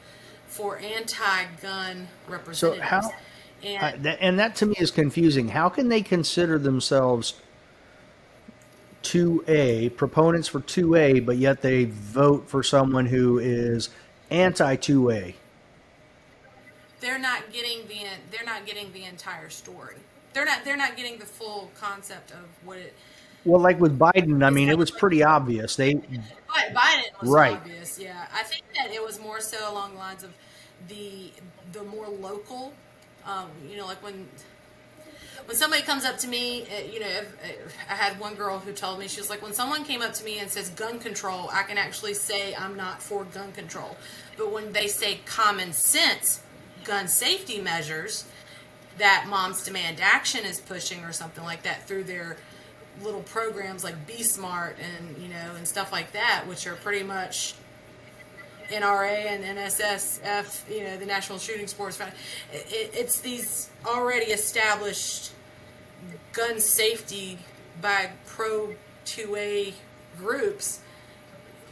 for anti-gun representatives.
so how-
and
I, that, and that to me is confusing. How can they consider themselves 2A, proponents for 2A, but yet they vote for someone who is anti 2A?
they're not getting the they're not getting the entire story. They're not they're not getting the full concept of what it.
Well, like with Biden, I mean, it was pretty obvious. They
Biden was right. obvious. Yeah, I think that it was more so along the lines of the the more local. Um, you know, like when when somebody comes up to me, uh, you know, I had one girl who told me she was like, when someone came up to me and says gun control, I can actually say I'm not for gun control, but when they say common sense gun safety measures that Moms Demand Action is pushing or something like that through their little programs like Be Smart and you know and stuff like that, which are pretty much NRA and NSSF, you know, the National Shooting Sports Fund. It, it's these already established gun safety by pro 2A groups.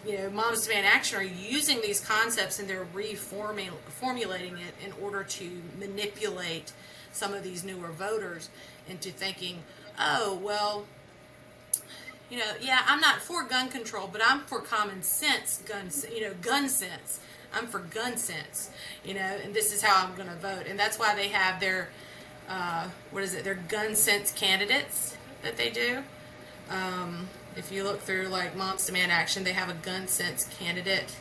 You know, Moms Demand Action are using these concepts and they're reformulating it in order to manipulate some of these newer voters into thinking, oh, well, you know, yeah, I'm not for gun control, but I'm for common sense gun, you know, gun sense. I'm for gun sense, you know, and this is how I'm going to vote. And that's why they have their, uh, what is it, their gun sense candidates that they do. Um, if you look through like Moms Demand Action, they have a gun sense candidate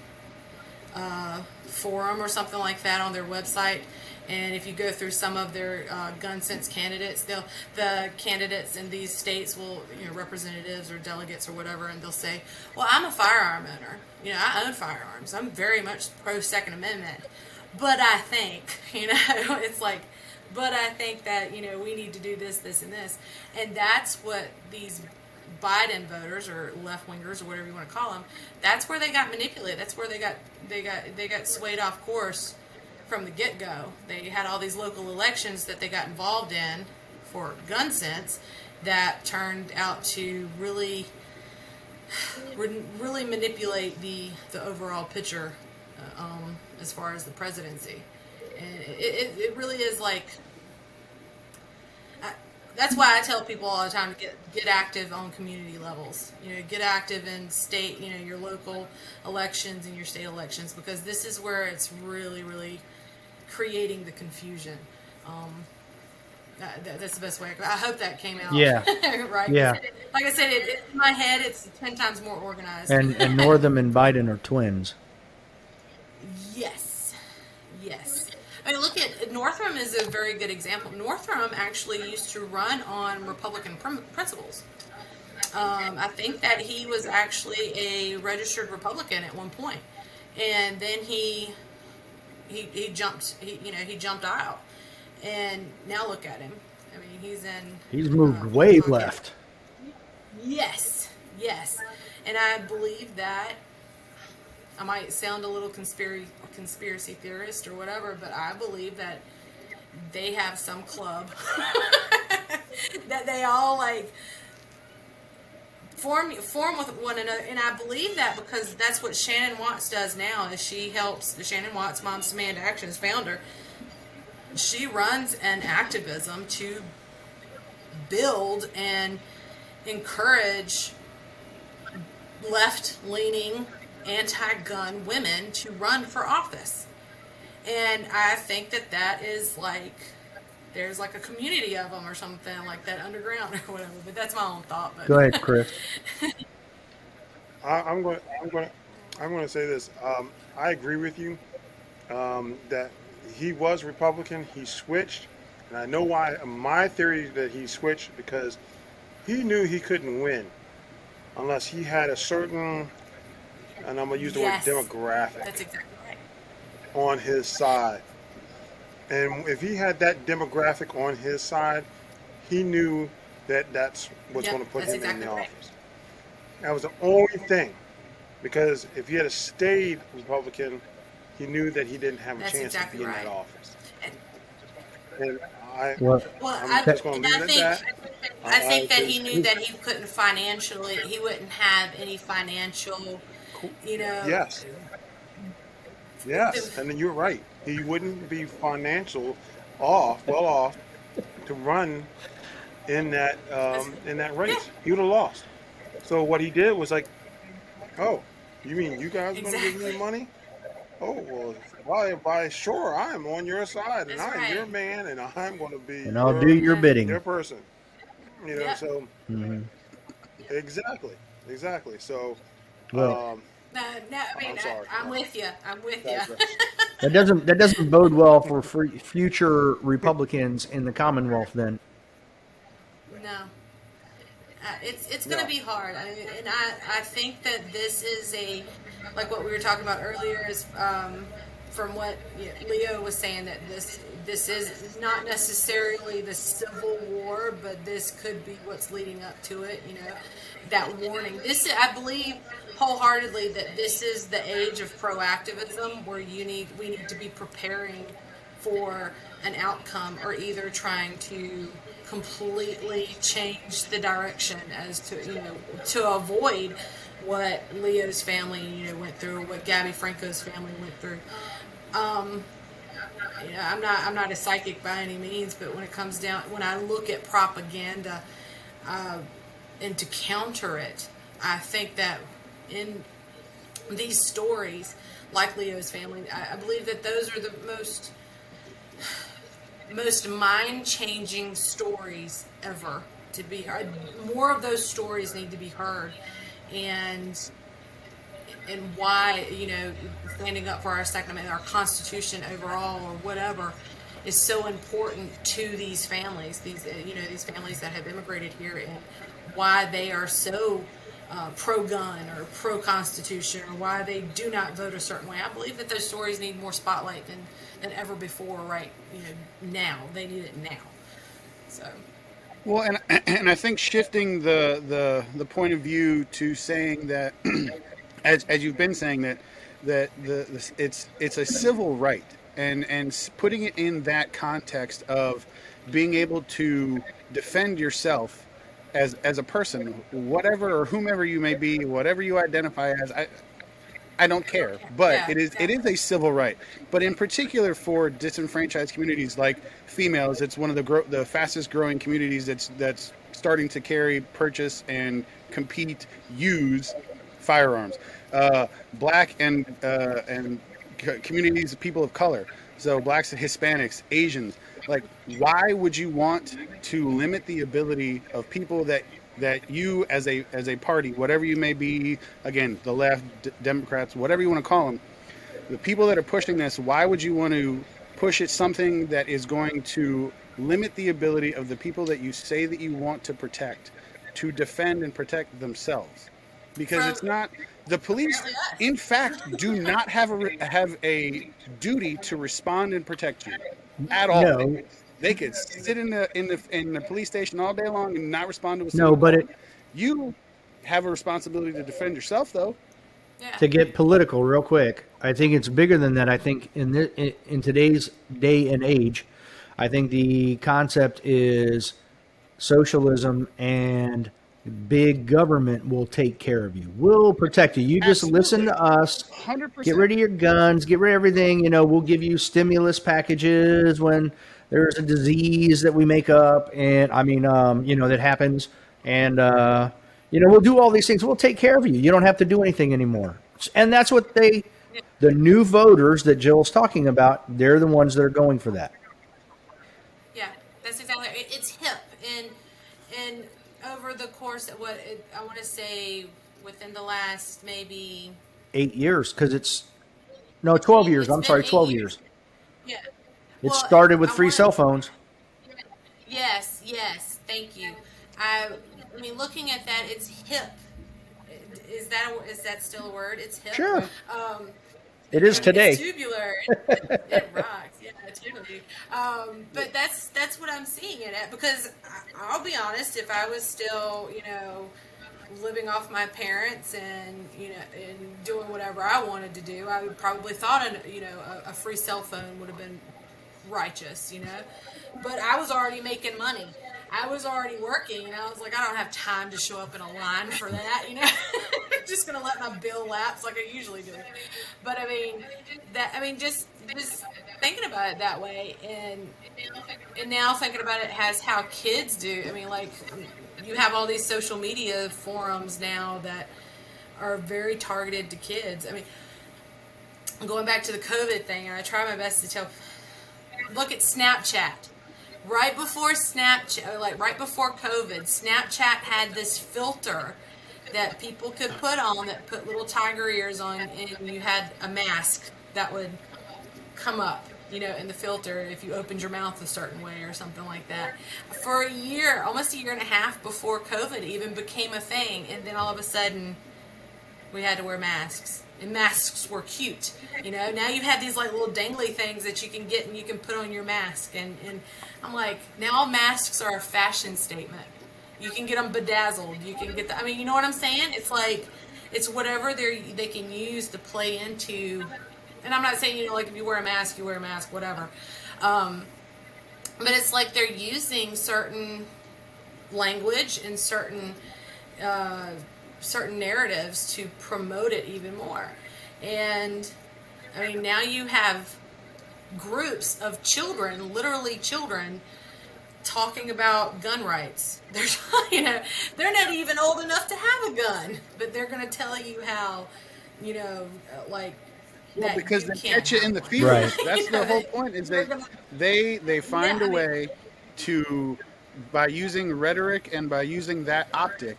uh, forum or something like that on their website. And if you go through some of their uh, gun sense candidates, they'll the candidates in these states will, you know, representatives or delegates or whatever, and they'll say, "Well, I'm a firearm owner. You know, I own firearms. I'm very much pro Second Amendment, but I think, you know, it's like." But I think that you know we need to do this, this, and this, and that's what these Biden voters or left wingers or whatever you want to call them, that's where they got manipulated. That's where they got they got they got swayed off course from the get go. They had all these local elections that they got involved in for gun sense that turned out to really really manipulate the the overall picture uh, um, as far as the presidency. And it, it, it really is like that's why I tell people all the time to get get active on community levels. You know, get active in state, you know, your local elections and your state elections because this is where it's really, really creating the confusion. Um, that, that's the best way. I hope that came out.
Yeah.
right.
Yeah.
Like I said, it, in my head, it's ten times more organized.
And and Northam and Biden are twins.
Yes. Yes. I mean, look at Northam is a very good example. Northam actually used to run on Republican principles. Um, I think that he was actually a registered Republican at one point, and then he he, he jumped he you know he jumped out. And now look at him. I mean he's in
he's moved uh, way left.
Yes yes. And i believe that i might sound a little conspiracy conspiracy theorist or whatever but i believe that they have some club that they all like form form with one another and i believe that because that's what shannon watts does now is she helps shannon watts moms demand actions founder she runs an activism to build and encourage left-leaning anti-gun women to run for office. And i think that that is like there's like a community of them or something like that underground or whatever. But that's my own thought. But.
Go ahead, Chris.
I, am going. I'm going. I'm going to say this. Um, I agree with you um, that he was Republican. He switched, and I know why. My theory that he switched because he knew he couldn't win unless he had a certain, and I'm going to use the yes. word demographic.
That's exactly right.
On his side. And if he had that demographic on his side, he knew that that's what's yep, going to put him exactly in the right. office. That was the only thing. Because if he had a stayed Republican, he knew that he didn't have a
that's
chance
exactly
to be
right.
in that office. And I,
well, I'm I, just going to leave it at that. I think that he knew that he couldn't financially, he wouldn't have any financial, you know.
Yes. Yes, and then you're right he wouldn't be financial off, well off, to run in that um, in that race. He would have lost. So what he did was like, oh, you mean you guys are going to give me money? oh well, by by sure, I am on your side, and
That's
I'm
right.
your man, and I'm going to be
And I'll
your,
do your bidding.
your person. You know,
Yeah.
so
Mhm.
exactly, exactly. So,
Well,
um,
No, no, I mean,
I'm sorry.
I, am with you. I'm with you.
That doesn't that doesn't bode well for free, future Republicans in the Commonwealth. Then
No. Uh, it's it's going to
No.
be hard. I mean, and I, I think that this is a, like what we were talking about earlier, is um, from what Leo was saying, that this this is not necessarily the Civil War, but this could be what's leading up to it. You know, that warning. This I believe wholeheartedly that this is the age of proactivism, where you need we need to be preparing for an outcome or either trying to completely change the direction as to you know to avoid what Leo's family you know went through, what Gabby Franco's family went through. Um, you know, I'm not I'm not a psychic by any means, but when it comes down when I look at propaganda uh, and to counter it, I think that in these stories, like Leo's family, I, I believe that those are the most most mind changing stories ever to be heard. More of those stories need to be heard, and and why you know standing up for our Second Amendment, our Constitution overall, or whatever, is so important to these families. These you know these families that have immigrated here, and why they are so. Uh, pro-gun or pro-constitution, or why they do not vote a certain way. I believe that those stories need more spotlight than, than ever before. Right, you know, now they need it now. So
Well, and and I think shifting the the the point of view to saying that, as as you've been saying that that the, the it's it's a civil right, and and putting it in that context of being able to defend yourself as as a person, whatever or whomever you may be, whatever you identify as, I I don't care, but
Yeah,
it is it is a civil right. But in particular for disenfranchised communities like females, it's one of the gro- the fastest growing communities that's that's starting to carry, purchase, and compete, use firearms. Uh, black and uh, and c- communities of people of color, so blacks and Hispanics, Asians. Like, why would you want to limit the ability of people that that you as a as a party, whatever you may be, again, the left, d- Democrats, whatever you want to call them, the people that are pushing this, why would you want to push it something that is going to limit the ability of the people that you say that you want to protect to defend and protect themselves? Because
From-
it's not the police in fact do not have a have a duty to respond and protect you at all.
No.
They could sit in the in the in the police station all day long and not respond to a
no,
single
but it
you have a responsibility to defend yourself though.
yeah,
to get political real quick i think it's bigger than that i think in, the, in in today's day and age i think the concept is socialism and big government will take care of you we'll protect you. You just listen to us.
100%.
get rid of your guns. Get rid of everything. You know we'll give you stimulus packages when there's a disease that we make up. And i mean um, you know that happens. And uh, you know we'll do all these things. We'll take care of you. You don't have to do anything anymore. And that's what they the new voters that jill's talking about they're the ones that are going for that.
Yeah, that's exactly. It, it's hip, and and over the course of what it, I want to say, within the last maybe
eight years because it's no 12 years i'm sorry 12
years.
years
yeah.
it
Well,
started with
I
free
wanna-
cell phones
Yes, yes, thank you. I, I mean, looking at that, it's hip. Is that a, is that still a word? It's hip.
Sure.
Um,
it is today
It's tubular. It, it rocks. Yeah, Um, but that's that's what I'm seeing in it at because I'll be honest. If I was still, you know, living off my parents and you know and doing whatever I wanted to do, I would probably thought an, you know a, a free cell phone would have been righteous. You know, but I was already making money. I was already working, and I was like, I don't have time to show up in a line for that. You know, just gonna let my bill lapse like I usually do. But I mean, that I mean, just just thinking about it that way, and and now thinking about it has how kids do. I mean, like you have all these social media forums now that are very targeted to kids. I mean, going back to the COVID thing, and I try my best to tell. Look at Snapchat. Right before Snapchat, like right before COVID, Snapchat had this filter that people could put on that put little tiger ears on, and you had a mask that would come up, you know, in the filter if you opened your mouth a certain way or something like that. For a year, almost a year and a half before COVID even became a thing, and then all of a sudden, we had to wear masks and masks were cute. You know, now you have these like little dangly things that you can get and you can put on your mask. And, and I'm like, now masks are a fashion statement. You can get them bedazzled. You can get the, I mean, you know what I'm saying? It's like, it's whatever they they can use to play into. And I'm not saying, you know, like if you wear a mask, you wear a mask, whatever. Um, but it's like they're using certain language and certain uh, certain narratives to promote it even more. And I mean, now you have groups of children, literally children, talking about gun rights. They're, you know, they're not even old enough to have a gun, but they're going to tell you how, you know, like
well, because they catch it in the field. Right. That's the whole point. Is they they they find yeah, a way to by using rhetoric and by using that optic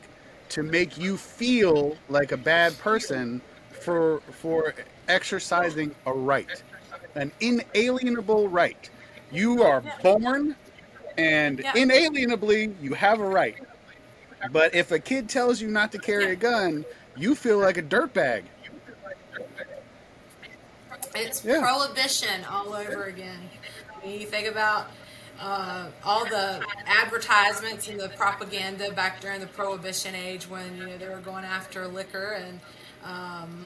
to make you feel like a bad person for for exercising a right, an inalienable right. You are born and yeah. inalienably you have a right. But if a kid tells you not to carry a gun, you feel like a dirtbag.
It's yeah. prohibition all over again. you think about uh, all the advertisements and the propaganda back during the prohibition age when you know they were going after liquor and um,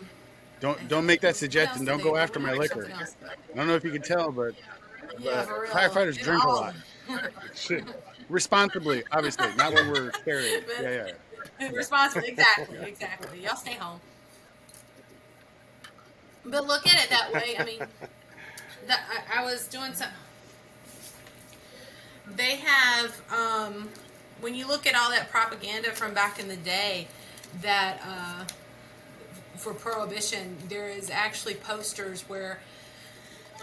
don't don't make that suggestion. Don't go after my liquor. I don't know if you can tell, but, yeah, but firefighters drink a lot. Responsibly, obviously, not when we're carrying. Yeah,
yeah. Responsibly, exactly, exactly. Y'all stay home. But look at it that way. I mean, that I, I was doing some they have um, when you look at all that propaganda from back in the day that uh, for prohibition there is actually posters where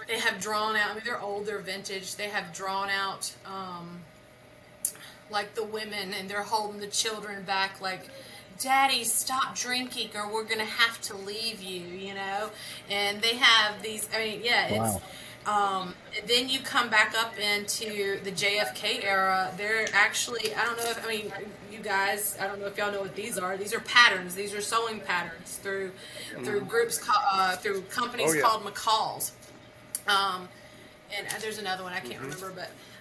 they have drawn out i mean they're old they're vintage they have drawn out um, like the women and they're holding the children back like daddy stop drinking or we're gonna have to leave you you know and they have these i mean yeah it's wow um, then you come back up into the JFK era. They're actually, I don't know if, I mean, you guys, I don't know if y'all know what these are. These are patterns. These are sewing patterns through through mm-hmm. groups, uh, through companies oh, yeah. called McCall's. Um, and uh, there's another one I can't mm-hmm. remember,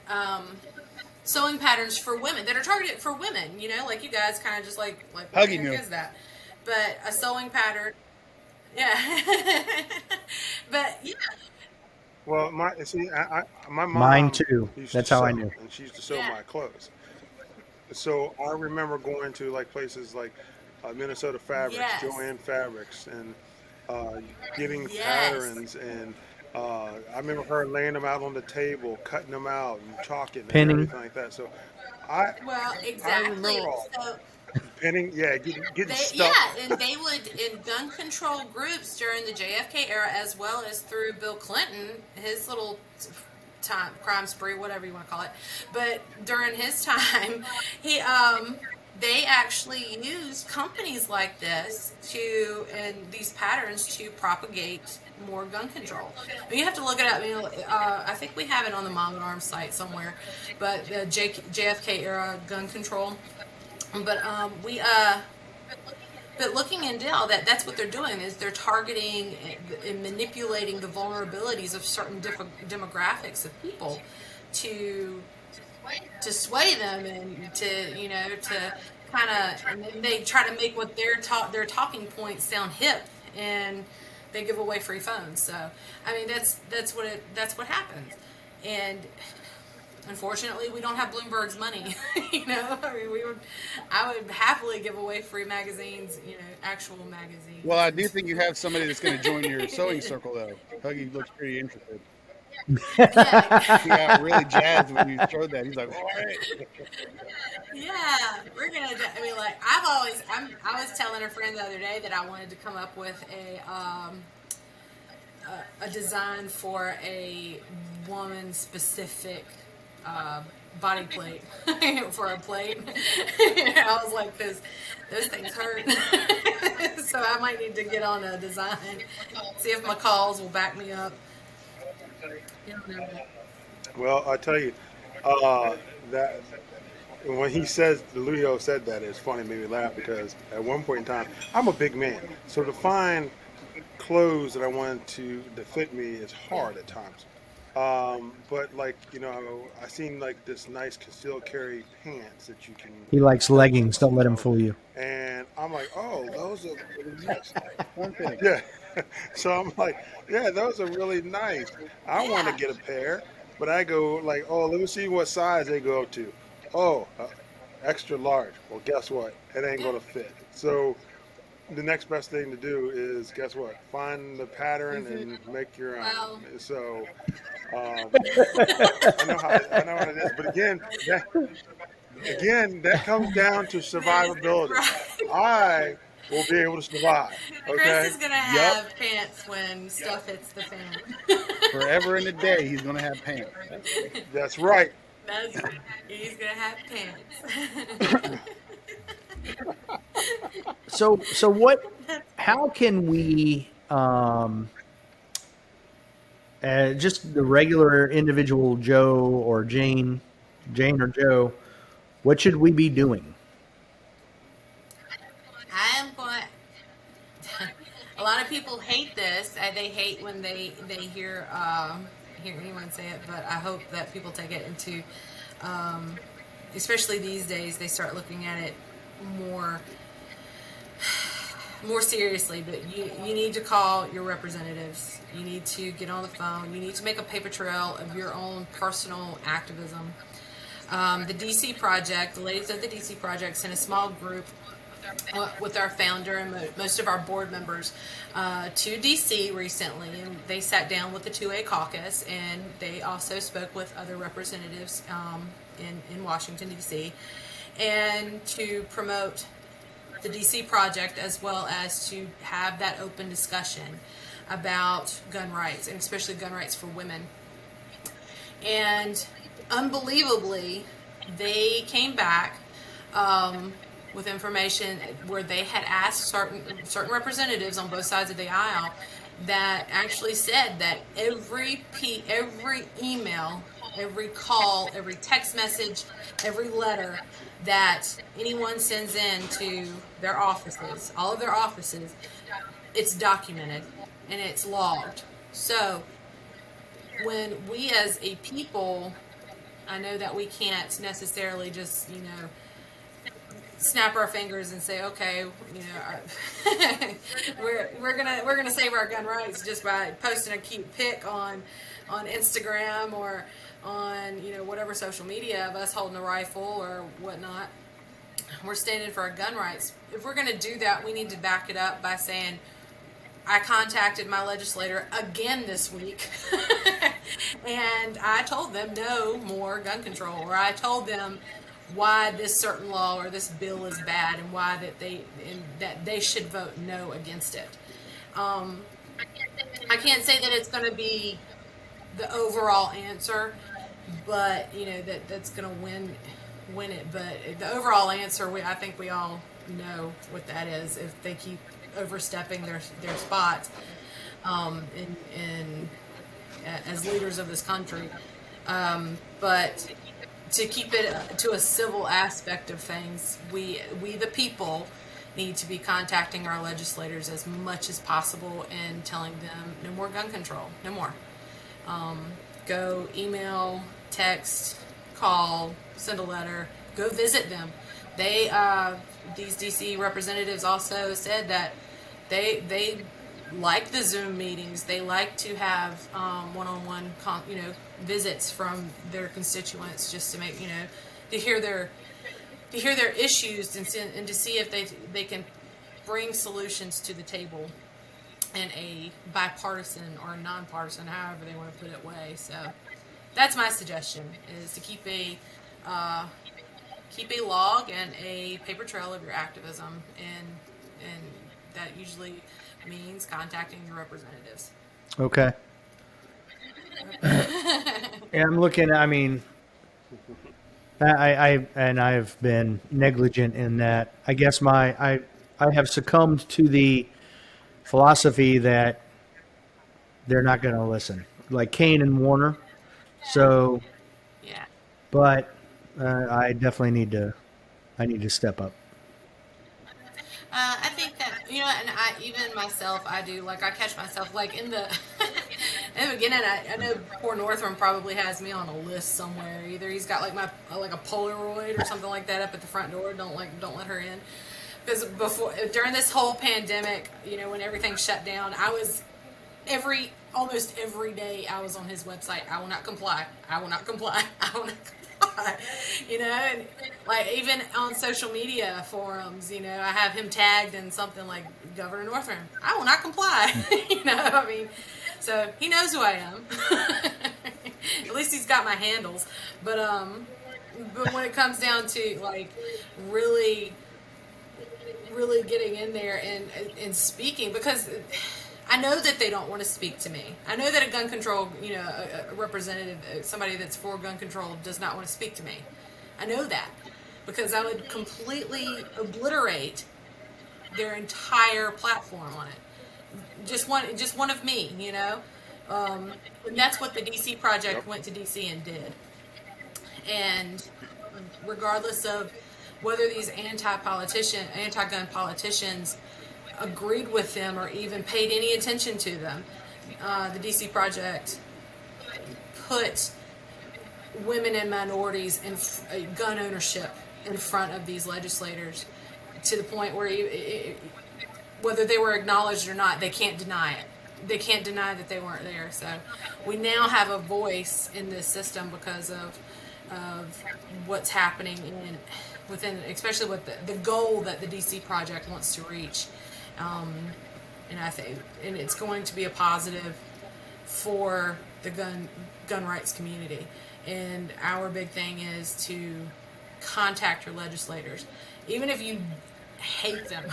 but um, sewing patterns for women that are targeted for women. You know, like you guys kind of just like like what is that? But a sewing pattern, yeah. but yeah
well, my see, I, I, my mom.
Mine too. That's to how
sew,
I knew.
And she used to sew yeah. my clothes. So I remember going to like places like uh, Minnesota Fabrics, yes. Jo-Ann Fabrics, and uh, getting yes. patterns. And uh, I remember her laying them out on the table, cutting them out, and chalking and
Pinning.
everything like that. So I
well exactly. I remember all. So,
Pinning, yeah, getting, getting
they,
stuff.
Yeah, and they would in gun control groups during the JFK era, as well as through Bill Clinton, his little time crime spree, whatever you want to call it. But during his time, he um they actually used companies like this to and these patterns to propagate more gun control. I mean, you have to look it up. You know, uh, I think we have it on the Mom and Arms site somewhere, but the J- JFK era gun control but um, we uh, but looking into all that, that's what they're doing is they're targeting and manipulating the vulnerabilities of certain diff- demographics of people to to sway them and to you know to kind of they try to make what their talk their talking points sound hip and they give away free phones. So I mean that's that's what it that's what happens. And unfortunately we don't have bloomberg's money you know? I mean we would i would happily give away free magazines you know actual magazines.
Well i do think you have somebody that's going to join your sewing circle though. Huggy looks pretty interested yeah. he got really jazzed when you showed that he's like all right
yeah we're gonna do, i mean like i've always I'm, i was telling a friend the other day that i wanted to come up with a um, a, a design for a woman specific uh, body plate for a plate. I was like, "Cause those things hurt." so I might need to get on a design. See if McCall's will back me up.
Well, I tell you, uh, that when he says Leo said that, it's funny, made me laugh because at one point in time, I'm a big man, so to find clothes that I want to that fit me is hard at times. Um, but like you know, I seen like this nice concealed carry pants that you can.
He likes leggings. Don't let him fool you.
And I'm like, oh, those are really nice. One thing. Yeah. so I'm like, yeah, those are really nice. I want to get a pair, but I go like, oh, let me see what size they go up to. Oh, uh, extra large. Well, guess what? It ain't gonna fit. So the next best thing to do is guess what? Find the pattern and make your own.
Wow.
So um, I know how I know how it is, but again, that, again, that comes down to survivability. I will be able to survive. Okay.
Chris is gonna have pants when stuff hits the fan.
Forever in the day, he's gonna have pants.
That's right.
That's he's gonna have pants.
So so what? How can we? Um, uh, just the regular individual Joe or Jane, Jane or Joe, what should we be doing?
I'm going. A lot of people hate this. and They hate when they they hear um, hear anyone say it. But I hope that people take it into, um, especially these days, they start looking at it more more seriously. But you you need to call your representatives. You need to get on the phone. You need to make a paper trail of your own personal activism. Um, the DC Project, the ladies of the DC Project, sent a small group uh, with our founder and mo- most of our board members uh, to DC recently, and they sat down with the 2A caucus, and they also spoke with other representatives um, in in Washington DC, and to promote the DC project as well as to have that open discussion about gun rights, and especially gun rights for women. And unbelievably, they came back um, with information where they had asked certain certain representatives on both sides of the aisle that actually said that every p every email, every call, every text message, every letter that anyone sends in to their offices, all of their offices, it's documented and it's logged. So when we as a people, I know that we can't necessarily just, you know, snap our fingers and say, okay, you know, we're we're gonna we're gonna save our gun rights just by posting a cute pic on on Instagram or on you know whatever social media of us holding a rifle or whatnot. We're standing for our gun rights. If we're gonna do that, we need to back it up by saying. I contacted my legislator again this week, and I told them no more gun control, or I told them why this certain law or this bill is bad, and why that they that they should vote no against it. Um, I can't say that it's going to be the overall answer, but you know that that's going to win win it. But the overall answer, we I think we all know what that is. If they keep overstepping their their spots um, in, in as leaders of this country, um, but to keep it to a civil aspect of things, we we the people need to be contacting our legislators as much as possible and telling them no more gun control, no more. Um, go email, text, call, send a letter, go visit them. They uh, these DC representatives also said that they they like the Zoom meetings. They like to have um, one-on-one, con- you know, visits from their constituents just to make you know to hear their to hear their issues and, and to see if they they can bring solutions to the table in a bipartisan or nonpartisan, however they want to put it, way. So that's my suggestion: is to keep a uh, keep a log and a paper trail of your activism, and and that usually means contacting your representatives.
Okay. and I'm looking. I mean, I, I and I've been negligent in that. I guess my I I have succumbed to the philosophy that they're not going to listen, like Kaine and Warner. So,
Yeah.
but uh, I definitely need to. I need to step up.
Uh, I think that you know, and I even myself, I do like I catch myself like in the in the beginning. I, I know poor Northrum probably has me on a list somewhere. Either he's got like my like a Polaroid or something like that up at the front door. Don't like don't let her in because before during this whole pandemic, you know, when everything shut down, I was every almost every day I was on his website. I will not comply. I will not comply. I will not comply. You know, and like even on social media forums, you know, I have him tagged in something like Governor Northrum. I will not comply. you know, I mean, so he knows who I am. At least he's got my handles. But um, but when it comes down to like really really getting in there and and speaking because I know that they don't want to speak to me. I know that a gun control, you know, a, a representative, uh, somebody that's for gun control, does not want to speak to me. I know that because I would completely obliterate their entire platform on it. Just one, just one of me, you know. Um, and that's what the DC project went to DC and did. And regardless of whether these anti-politician, anti-gun politicians agreed with them or even paid any attention to them, uh, the DC project put women and minorities and uh, gun ownership in front of these legislators to the point where it, whether they were acknowledged or not, they can't deny it. They can't deny that they weren't there. So we now have a voice in this system because of of what's happening in within, especially with the, the goal that the DC project wants to reach. Um, and I think, and it's going to be a positive for the gun gun rights community. And our big thing is to contact your legislators, even if you hate them.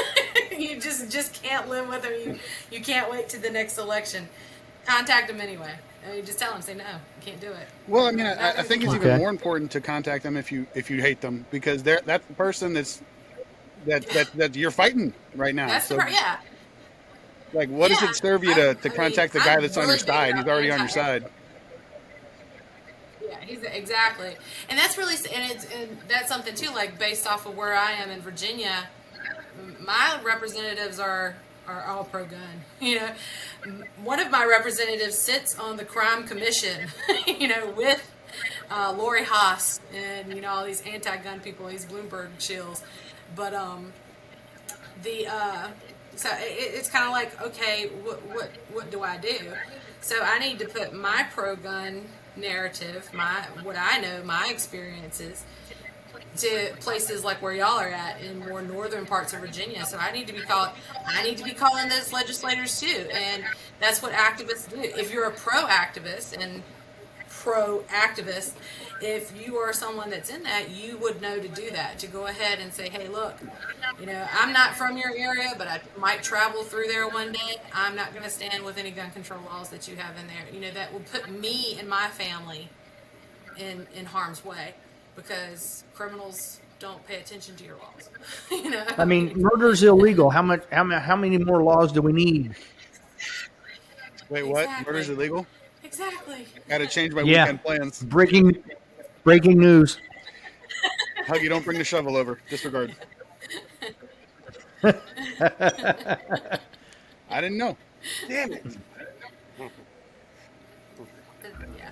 you just just can't live with them. You you can't wait to the next election. Contact them anyway. I mean, just tell them, say no, you can't do it.
Well, I mean, I, I think it's
Okay.
even more important to contact them if you if you hate them because they're that's the person that's that that, that you're fighting right now.
That's
so,
the part, yeah.
like, what does it serve you to,
I'm-
to
I mean,
contact the guy
I'm
that's on your
really big
side? He's already on your side.
Yeah, he's exactly, and that's really, and it's and that's something too. Like based off of where I am in Virginia, my representatives are are all pro gun. You know, one of my representatives sits on the crime commission. You know, with uh, Lori Haas and you know all these anti-gun people, these Bloomberg chills. But um, the uh, so it, it's kind of like okay, what what what do I do? So I need to put my pro-gun narrative, my what I know, my experiences, to places like where y'all are at in more northern parts of Virginia. So I need to be called. I need to be calling those legislators too, and that's what activists do. If you're a pro-activist and pro-activist, if you are someone that's in that, you would know to do that. To go ahead and say, "Hey, look, you know, I'm not from your area, but I might travel through there one day. I'm not going to stand with any gun control laws that you have in there. You know, that will put me and my family in in harm's way because criminals don't pay attention to your laws. you know,
I mean, murder is illegal. How much? How many? How many more laws do we need?
Wait, what?
Exactly.
Murder's illegal?
exactly.
Got to change my
Yeah.
weekend plans.
Breaking, breaking news.
Huggy, don't bring the shovel over. Disregard. I didn't know.
Damn it.
Yeah,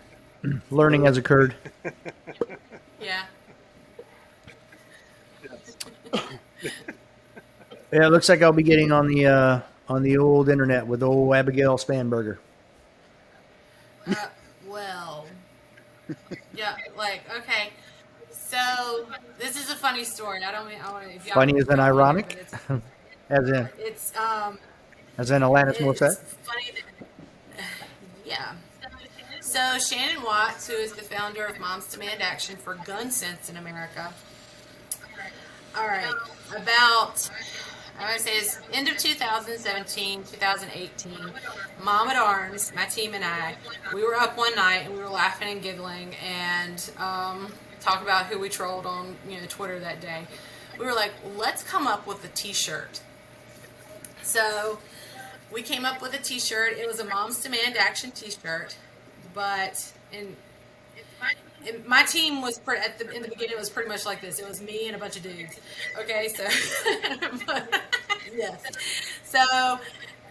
Learning has occurred.
yeah.
Yeah, it looks like I'll be getting on the uh, on the old internet with old Abigail Spanberger.
Uh, well, yeah, like okay. So this is a funny story. I don't mean I want to.
Funny as in
don't it,
ironic, as in
It's, um.
as in Alanis Morissette.
funny that, yeah. So Shannon Watts, who is the founder of Moms Demand Action for Gun Sense in America. All right, about I would say it's end of 2017, 2018. Mom at Arms, my team and I, we were up one night and we were laughing and giggling and um, talk about who we trolled on you know Twitter that day. We were like, let's come up with a T-shirt. So we came up with a T-shirt. It was a Moms Demand Action T-shirt, but in my team was pretty, at the in the beginning. It was pretty much like this. It was me and a bunch of dudes. Okay, so yes, so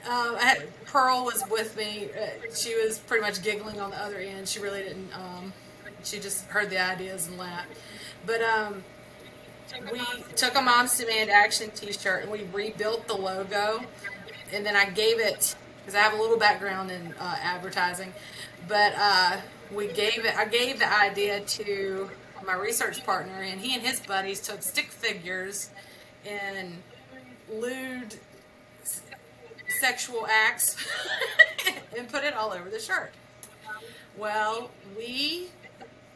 um, had, Pearl was with me. Uh, she was pretty much giggling on the other end. She really didn't. Um, she just heard the ideas and laughed. But um, we took a Mom's Demand Action T-shirt and we rebuilt the logo, and then I gave it because I have a little background in uh, advertising, but. Uh, we gave it. I gave the idea to my research partner, and he and his buddies took stick figures and lewd sexual acts and put it all over the shirt. Well, we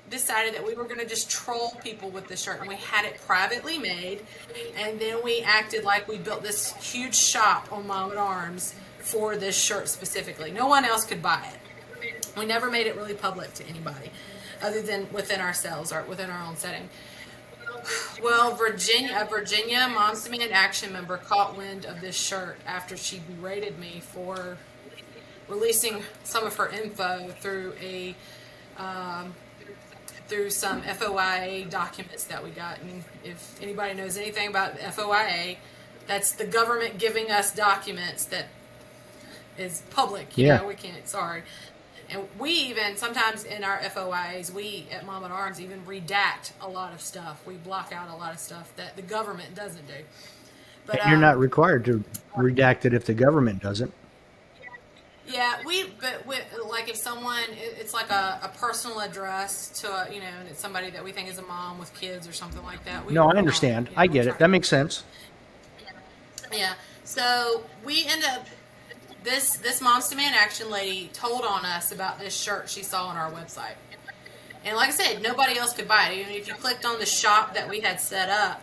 decided that we were going to just troll people with the shirt, and we had it privately made, and then we acted like we built this huge shop on Mom at Arms for this shirt specifically. No one else could buy it. We never made it really public to anybody other than within ourselves or within our own setting. Well, Virginia, a Virginia Moms Demand Action member caught wind of this shirt after she berated me for releasing some of her info through a um, through some FOIA documents that we got. And if anybody knows anything about FOIA, that's the government giving us documents that is public. You
yeah.
know, we can't. Sorry. And we even sometimes in our FOIs, we at Mom at Arms even redact a lot of stuff. We block out a lot of stuff that the government doesn't do.
But you're um, not required to redact it if the government doesn't.
Yeah, we but we, like if someone it's like a, a personal address to a, you know and it's somebody that we think is a mom with kids or something like that. We,
no, I understand. you know, I get it. That makes sense.
Yeah. So we end up this this Moms Demand Action lady told on us about this shirt she saw on our website. And like I said, nobody else could buy it. Even if you clicked on the shop that we had set up,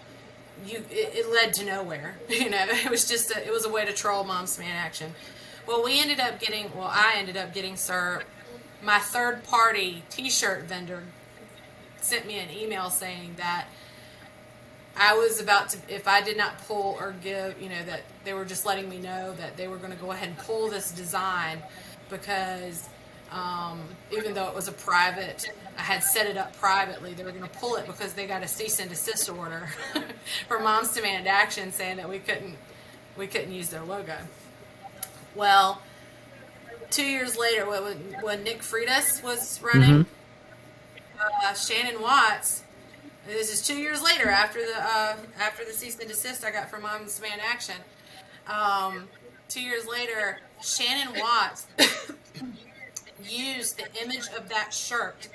you it, it led to nowhere. You know, it was just a, it was a way to troll Moms Demand Action. Well, we ended up getting well, I ended up getting sir my third party T-shirt vendor sent me an email saying that I was about to, if I did not pull or give, you know, that they were just letting me know that they were going to go ahead and pull this design because um, even though it was a private, I had set it up privately, they were going to pull it because they got a cease and desist order for Moms Demand Action saying that we couldn't, we couldn't use their logo. Well, two years later, when, when Nick Freitas was running, mm-hmm. uh, Shannon Watts this is two years later after the uh, after the cease and desist I got from Moms Demand Action. Um, two years later, Shannon Watts used the image of that shirt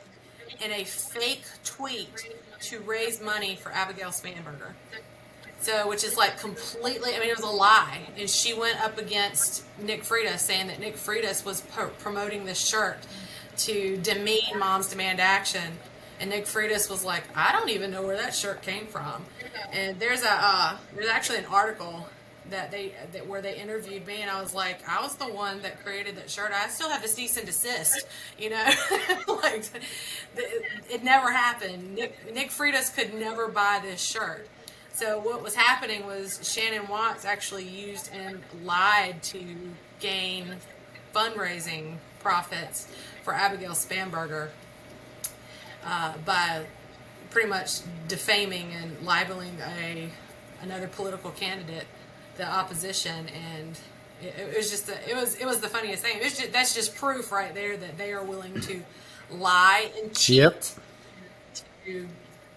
in a fake tweet to raise money for Abigail Spanberger. So, which is like completely, I mean, it was a lie. And she went up against Nick Freitas saying that Nick Freitas was pro- promoting this shirt to demean Moms Demand Action and Nick Freitas was like, I don't even know where that shirt came from. And there's a uh, there's actually an article that they that where they interviewed me, and I was like, I was the one that created that shirt. I still have a cease and desist, you know, like it, it never happened. Nick Nick Freitas could never buy this shirt. So what was happening was Shannon Watts actually used and lied to gain fundraising profits for Abigail Spanberger uh, by pretty much defaming and libeling a another political candidate, the opposition, and it, it was just a, it was it was the funniest thing. Just, that's just proof right there that they are willing to lie and cheat yep. to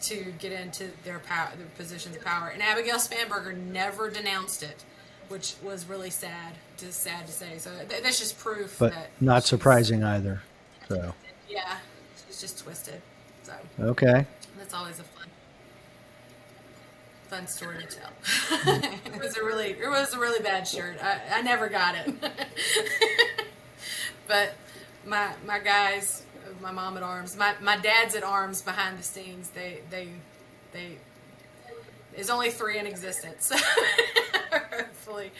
to get into their power, their positions of power. And Abigail Spanberger never denounced it, which was really sad. Just sad to say. So th- that's just proof.
But not surprising either. So
yeah, she's just twisted. So
okay,
that's always a fun fun story to tell. it was a really it was a really bad shirt. I, I never got it, but my my guys, my mom at arms, my, my dad's at arms behind the scenes. They they they is only three in existence. Hopefully.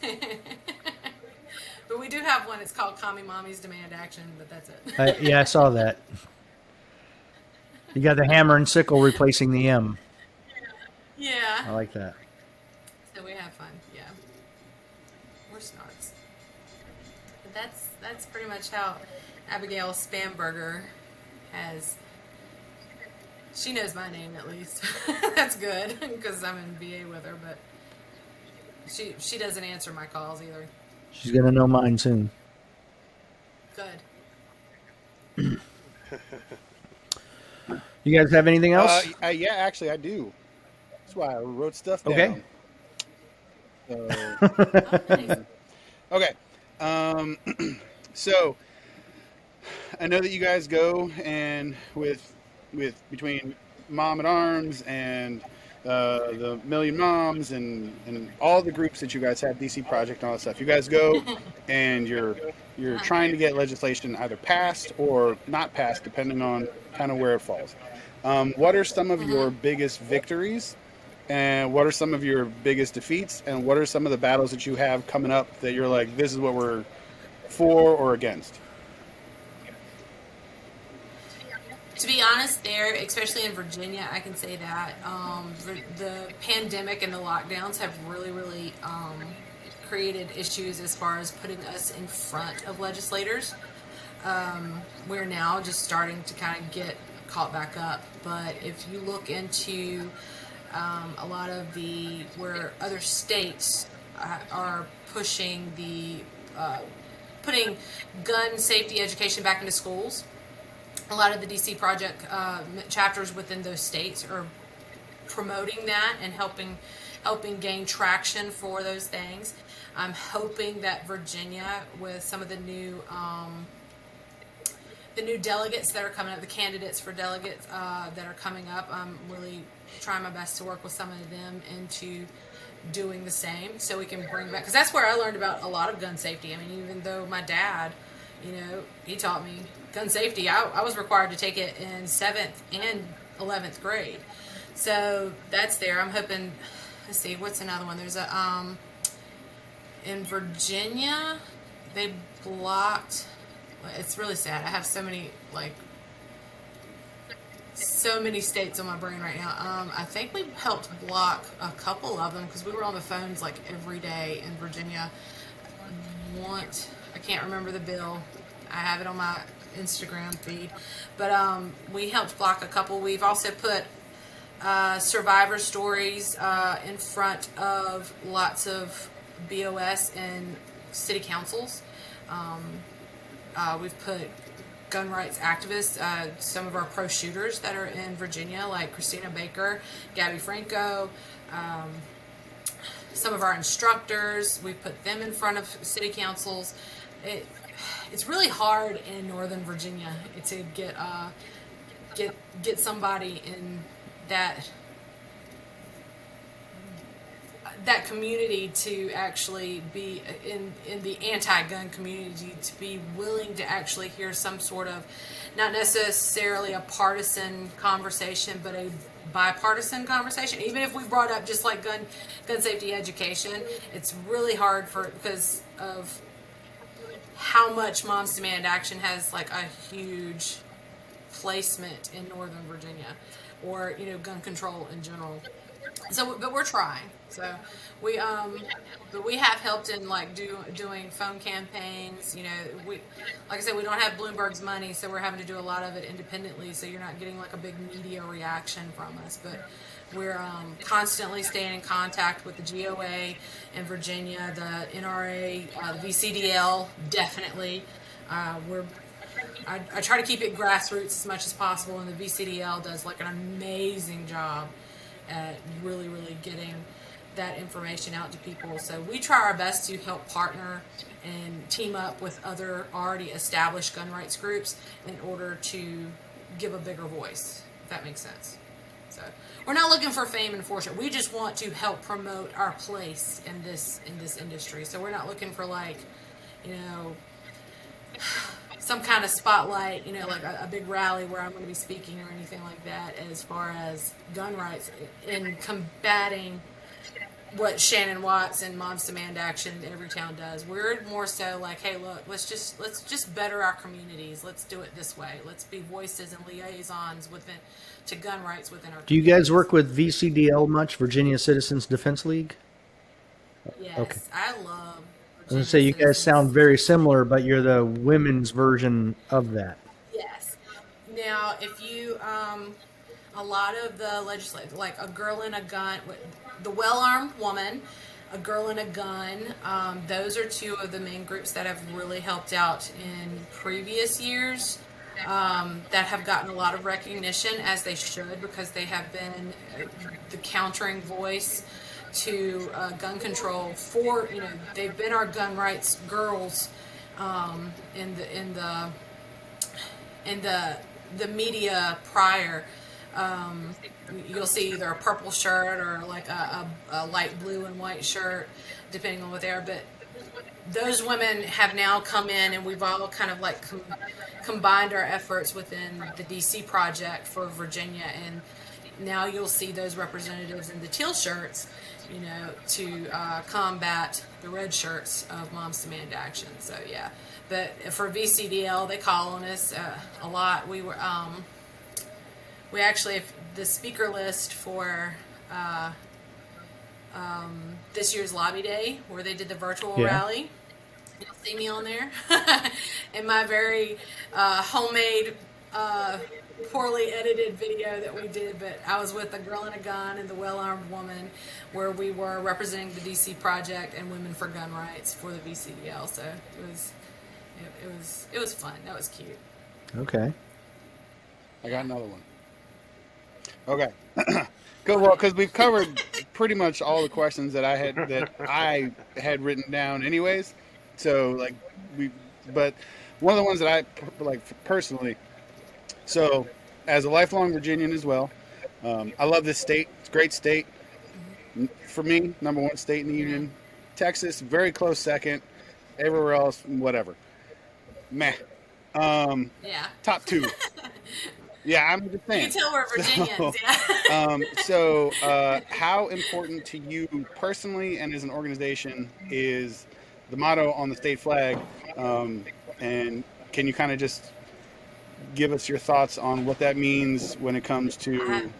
but we do have one. It's called Commie Mommy's Demand Action, but that's it.
Yeah, I saw that. You got the hammer and sickle replacing the M.
Yeah.
I like that.
So we have fun. Yeah. We're snarks. But that's that's pretty much how Abigail Spanberger has. She knows my name at least. that's good because I'm in VA with her, but she she doesn't answer my calls either.
She's gonna know mine soon.
Good.
You guys have anything else?
Uh, uh, yeah, actually, I do. That's why I wrote stuff down.
Okay.
So, okay. Um, so I know that you guys go and with with between Mom at Arms and uh, the Million Moms and and all the groups that you guys have, DC Project and all that stuff. You guys go and you're you're trying to get legislation either passed or not passed, depending on kind of where it falls. Um, what are some of your biggest victories and what are some of your biggest defeats and what are some of the battles that you have coming up that you're like this is what we're for or against
To be honest, there, especially in Virginia, I can say that um, the, pandemic and the lockdowns have really, really um, created issues as far as putting us in front of legislators. Um, we're now just starting to kind of get caught back up. But if you look into um, a lot of the where other states uh, are pushing the uh, putting gun safety education back into schools a lot of the DC project uh, chapters within those states are promoting that and helping helping gain traction for those things. I'm hoping that Virginia, with some of the new um, the new delegates that are coming up, the candidates for delegates uh, that are coming up, I'm really trying my best to work with some of them into doing the same, so we can bring back because that's where I learned about a lot of gun safety. I mean, even though my dad, you know, he taught me gun safety. I, I was required to take it in seventh and eleventh grade, so that's there. I'm hoping. Let's see, what's another one? There's a um in Virginia, they blocked. It's really sad. I have so many like so many states on my brain right now. Um, I think we helped block a couple of them because we were on the phones like every day in Virginia. Want I can't remember the bill. I have it on my Instagram feed, but um, we helped block a couple. We've also put uh, survivor stories uh, in front of lots of BOS and city councils. Um, uh, we've put gun rights activists, uh, some of our pro shooters that are in Virginia, like Christina Baker, Gabby Franco, um, some of our instructors. We put them in front of city councils. It, it's really hard in Northern Virginia to get uh, get get somebody in that that community to actually be in in the anti-gun community to be willing to actually hear some sort of not necessarily a partisan conversation but a bipartisan conversation. Even if we brought up just like gun gun safety education it's really hard for because of how much moms demand action has like a huge placement in northern virginia or you know gun control in general. So but we're trying. So we um but we have helped in like do doing phone campaigns you know we like i said we don't have bloomberg's money so we're having to do a lot of it independently so you're not getting like a big media reaction from us. But we're um, constantly staying in contact with the GOA in Virginia, the NRA, uh, the VCDL, definitely. Uh, we're I, I try to keep it grassroots as much as possible, and the VCDL does like an amazing job at really, really getting that information out to people. So we try our best to help partner and team up with other already established gun rights groups in order to give a bigger voice, if that makes sense. So we're not looking for fame and fortune. We just want to help promote our place in this in this industry. So we're not looking for like, you know, some kind of spotlight, you know, like a, a big rally where I'm going to be speaking or anything like that as far as gun rights in combating what Shannon Watts and Moms Demand Action in Everytown does. We're more so like, hey, look, let's just let's just better our communities. Let's do it this way. Let's be voices and liaisons within to gun rights within our.
Do you guys work with VCDL much, Virginia Citizens Defense League?
Yes,
Okay.
I love.
I was gonna say you guys sound very similar, but you're the women's version of that.
Yes. Now, if you, um, a lot of the legislative, like a girl in a gun, the well-armed woman, a girl in a gun, um, those are two of the main groups that have really helped out in previous years. Um, that have gotten a lot of recognition as they should because they have been uh, the countering voice to uh, gun control for you know they've been our gun rights girls um, in the in the in the the media prior, um, you'll see either a purple shirt or like a, a, a light blue and white shirt, depending on what they are. But those women have now come in, and we've all kind of like com- combined our efforts within the DC project for Virginia, and now you'll see those representatives in the teal shirts, you know, to uh, combat the red shirts of Moms Demand Action. So yeah, but for VCDL, they call on us uh, a lot. We were um, we actually the speaker list for uh, um, this year's lobby day where they did the virtual
Yeah.
rally. You'll see me on there in my very uh, homemade, uh, poorly edited video that we did. But I was with a girl in a gun and the well armed woman, where we were representing the DC project and Women for Gun Rights for the VCDL. So it was, it, it was, it was fun. That was cute.
Okay.
I got another one. Okay. Good. Well, because we've covered pretty much all the questions that I had that I had written down, anyways. So like we, but one of the ones that I like personally. So, as a lifelong Virginian as well, um, I love this state. It's a great state. For me, number one state in the union. Texas, very close second. Everywhere else, whatever. Meh. Um,
Yeah.
top two. yeah, I'm just
You
saying.
can tell we're Virginians.
So-
yeah.
Um, so, uh, how important to you personally and as an organization is the motto on the state flag? Um, and can you kind of just give us your thoughts on what that means when it comes to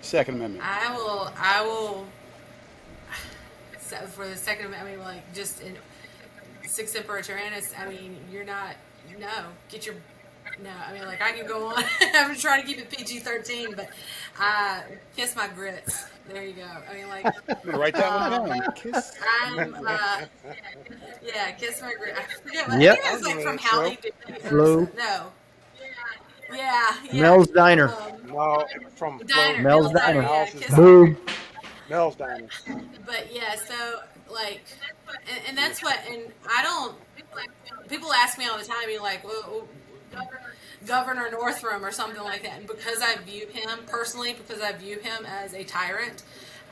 Second Amendment?
I will. I will. For the second, I mean, like just in sic semper tyrannis. I mean, you're not. No, get your. No, I mean, like I can go on. I'm trying to keep it PG thirteen, but uh, kiss my grits. There you go. I mean, like
I'm gonna write that one down. Kiss.
I'm. Uh, yeah, kiss my grits. I forget. What,
Yep.
I think it was like from
Show.
Howdy Doody or
Flo.
No. Yeah. yeah.
Mel's Diner.
Um,
No, from
Diner.
Flo-
Mel's Diner.
Yeah,
Boom.
Mel's Diner.
but yeah, so like, and, and that's what, and I don't. People ask me all the time, you're like, well, Governor Northam, or something like that, and because I view him personally, because I view him as a tyrant,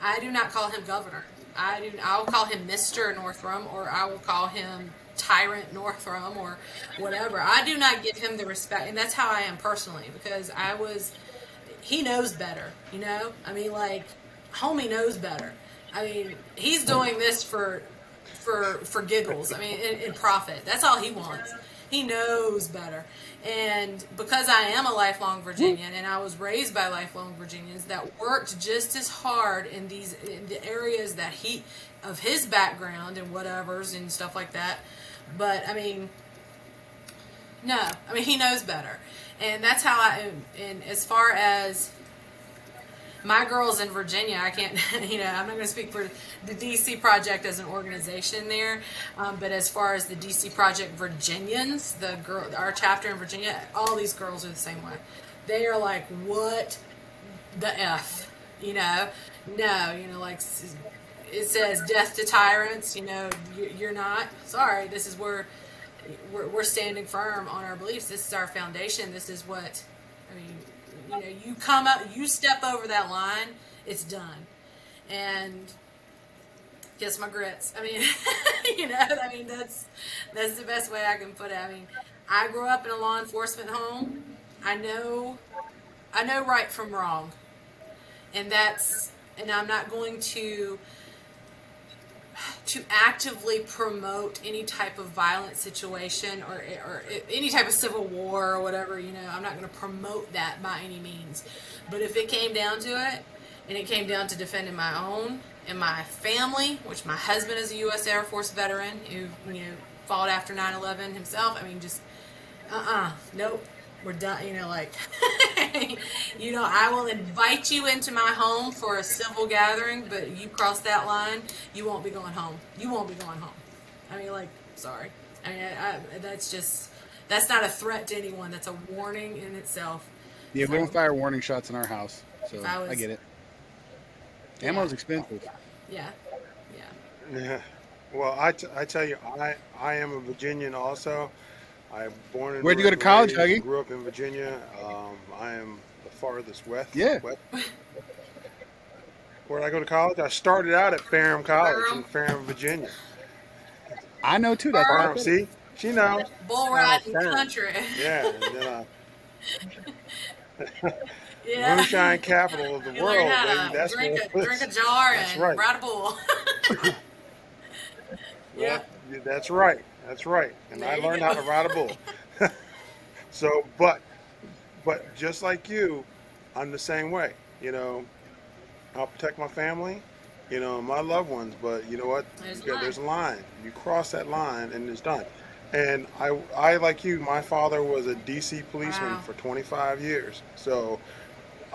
I do not call him governor. I do. I'll call him Mister Northam, or I will call him Tyrant Northam, or whatever. I do not give him the respect, and that's how I am personally, because I was. He knows better, you know. I mean, like, homie knows better. I mean, he's doing this for for for giggles. I mean, in, in profit. That's all he wants. He knows better. And because I am a lifelong Virginian and I was raised by lifelong Virginians that worked just as hard in these in the areas that he of his background and whatever's and stuff like that. But I mean, no, I mean he knows better, and that's how I. And, and as far as my girls in Virginia, I can't, you know, I'm not going to speak for the DC Project as an organization there, um, but as far as the DC Project Virginians, the girl, our chapter in Virginia, all these girls are the same way. They are like, what the f, you know? No, you know, like it says death to tyrants. You know, you- you're not. Sorry, this is where we're, we're standing firm on our beliefs. This is our foundation. This is what. You know, you come up, you step over that line, it's done. And kiss my grits. I mean, you know, I mean that's that's the best way I can put it. I mean, I grew up in a law enforcement home. I know, I know right from wrong, and that's and I'm not going to to actively promote any type of violent situation or, or any type of civil war or whatever, you know, I'm not going to promote that by any means. But if it came down to it, and it came down to defending my own and my family, which my husband is a U.S. Air Force veteran who, you know, fought after 9/11 himself. I mean, just uh-uh, nope, we're done. You know, like, you know, I will invite you into my home for a civil gathering, but you cross that line, you won't be going home. You won't be going home. I mean, like, sorry. I mean, I, I, that's just that's not a threat to anyone. That's a warning in itself.
Yeah, so, we don't fire warning shots in our house, so I, was, I get it. Ammo's expensive.
Yeah.
Yeah. Yeah. Well, I, t- I tell you, I, I am a Virginian also. I'm born in.
Where'd you go to college, Huggy?
Grew up in Virginia. Um, I am the farthest west.
Yeah.
West. Where did I go to college? I started out at Ferrum College in Ferrum, Virginia.
I know too. That's
Ferrum. See, she knows.
Bull riding country.
Yeah. And then, uh, yeah. Moonshine capital of the
you
world,
baby. That's drink a, drink a jar that's and right. ride a bull.
yeah. Well, that's right. That's right. And there I learned how to ride a bull. so, but, but just like you, I'm the same way. You know, I'll protect my family, you know, my loved ones. But you know what?
There's,
yeah, there's a line. You cross that line, and it's done. And I, I like you. My father was a DC policeman wow. for 25 years. So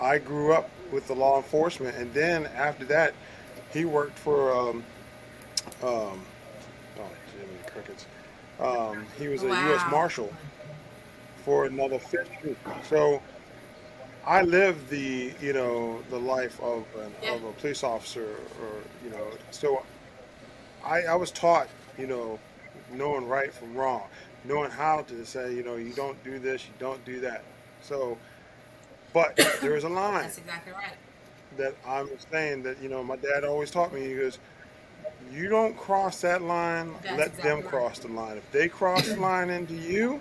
I grew up with the law enforcement, and then after that, he worked for um, um, oh, Jimmy Crickets. Um, he was a wow. U.S. Marshal for another 50. So I lived the you know the life of an, yeah. of a police officer, or you know, so I, I was taught you know knowing right from wrong, knowing how to say you know you don't do this, you don't do that. So but there is a line.
That's exactly right.
That I'm saying that you know my dad always taught me. He goes, "You don't cross that line. That's let exactly them cross the line. If they cross the line into you,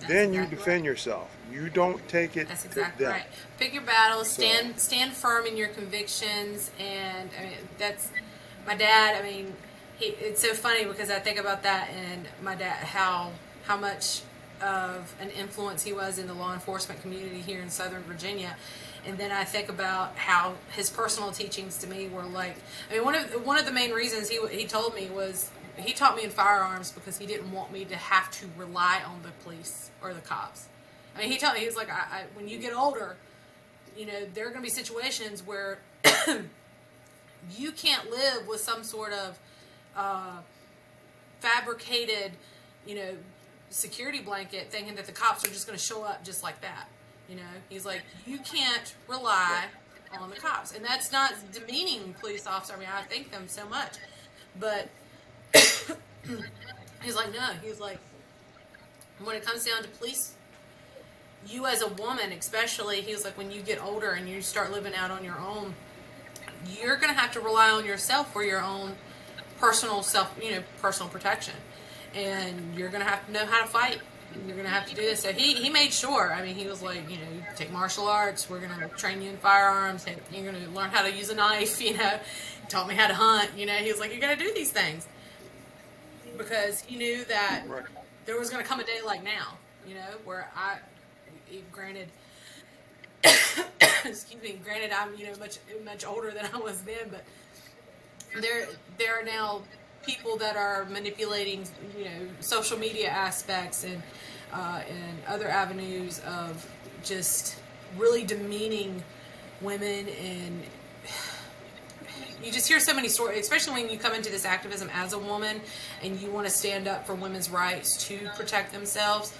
That's then exactly you defend right. yourself. You don't take it.
That's exactly right. Pick your battles. Stand so, stand firm in your convictions. And I mean, that's my dad. I mean, he, it's so funny because I think about that and my dad how how much of an influence he was in the law enforcement community here in Southern Virginia. And then I think about how his personal teachings to me were like. I mean, one of one of the main reasons he he told me was he taught me in firearms because he didn't want me to have to rely on the police or the cops. I mean, he told me he was like, I, I, when you get older, you know, there are going to be situations where you can't live with some sort of uh, fabricated, you know, security blanket thinking that the cops are just going to show up just like that. You know, he's like, you can't rely on the cops. And that's not demeaning police officers. I mean, I thank them so much. But he's like, no, he's like, when it comes down to police, you as a woman, especially, he's like, when you get older and you start living out on your own, you're going to have to rely on yourself for your own personal self, you know, personal protection and you're gonna have to know how to fight. You're gonna have to do this. So he, he made sure. I mean, he was like, you know, take martial arts. We're gonna train you in firearms. You're gonna learn how to use a knife. You know, he taught me how to hunt. You know, he was like, you gotta do these things because he knew that there was gonna come a day like now. You know, where I, granted. excuse me. Granted, I'm you know much much older than I was then, but there there are now people that are manipulating, you know, social media aspects and uh, and other avenues of just really demeaning women and you just hear so many stories, especially when you come into this activism as a woman and you want to stand up for women's rights to protect themselves.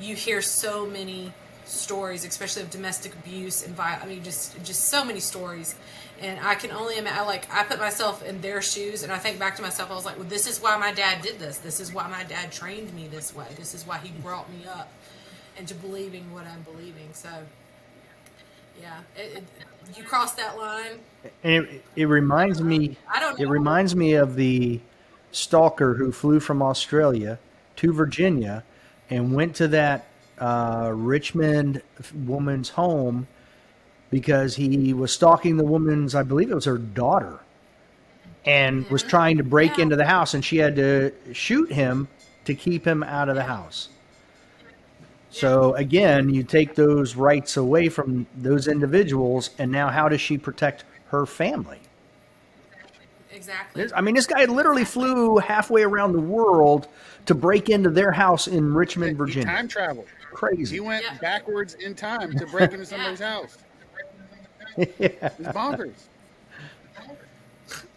You hear so many stories, especially of domestic abuse and violence. I mean, just just so many stories, and I can only imagine. Like I put myself in their shoes, and I think back to myself. I was like, well, this is why my dad did this. This is why my dad trained me this way. This is why he brought me up into believing what I'm believing. So, yeah, it, it, you cross that line.
And it, it reminds me.
I don't. Know.
It reminds me of the stalker who flew from Australia to Virginia and went to that uh, Richmond woman's home because he was stalking the woman's, I believe it was her daughter, and was trying to break
Yeah.
into the house, and she had to shoot him to keep him out of the house. So again, you take those rights away from those individuals, and now how does she protect her family?
Exactly.
This- I mean, this guy literally flew halfway around the world to break into their house in Richmond,
He
Virginia.
time travel.
Crazy.
He went
Yeah.
backwards in time to break into somebody's house.
Yeah.
It's bonkers.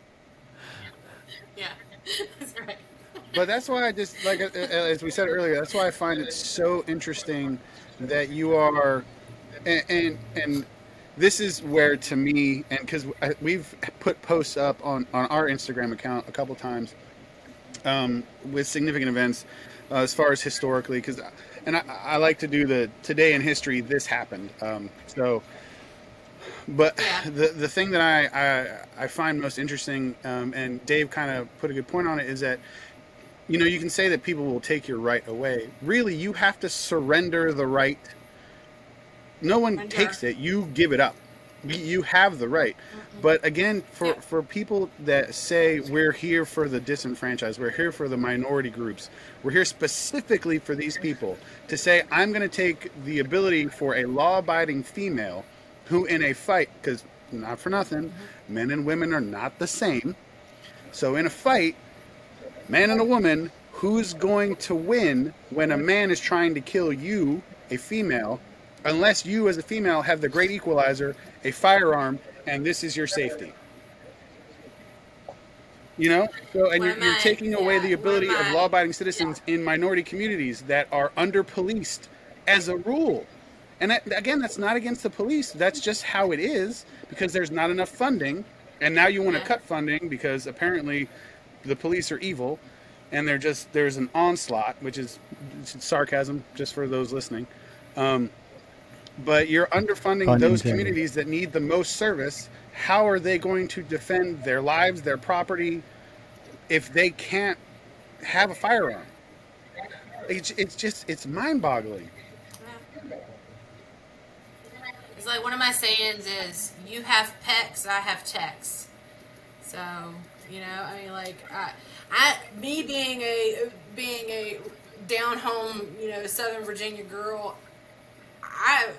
yeah. That's right.
But that's why I just like as we said earlier. That's why I find it so interesting that you are, and and, and this is where to me, and because we've put posts up on on our Instagram account a couple times um, with significant events uh, as far as historically, because and I, I like to do the today in history. This happened. Um, so but
Yeah.
the the thing that I I, I find most interesting, um, and Dave kind of put a good point on it, is that you know you can say that people will take your right away. Really, you have to surrender the right. No one
Surrender.
takes it; you give it up. You- have the right. But again, for
Yeah.
for people that say we're here for the disenfranchised, we're here for the minority groups, we're here specifically for these people, to say I'm going to take the ability for a law-abiding female who in a fight because not for nothing men and women are not the same. So in a fight man and a woman who's going to win when a man is trying to kill you a female unless you as a female have the great equalizer a firearm and this is your safety? You know? So and you're, you're taking away
Yeah,
the ability of law-abiding citizens in minority communities that are under policed as a rule and that, again, that's not against the police. That's just how it is because there's not enough funding. And now you want to
Yeah.
cut funding because apparently the police are evil and they're just, there's an onslaught, which is sarcasm just for those listening. Um, but you're underfunding
Pun
those
intended.
communities that need the most service. How are they going to defend their lives, their property, if they can't have a firearm? It's, it's just, it's mind boggling.
It's like one of my sayings is, "You have pecs, I have checks." So you know, I mean, like I, I, me being a being a down home, you know, Southern Virginia girl, I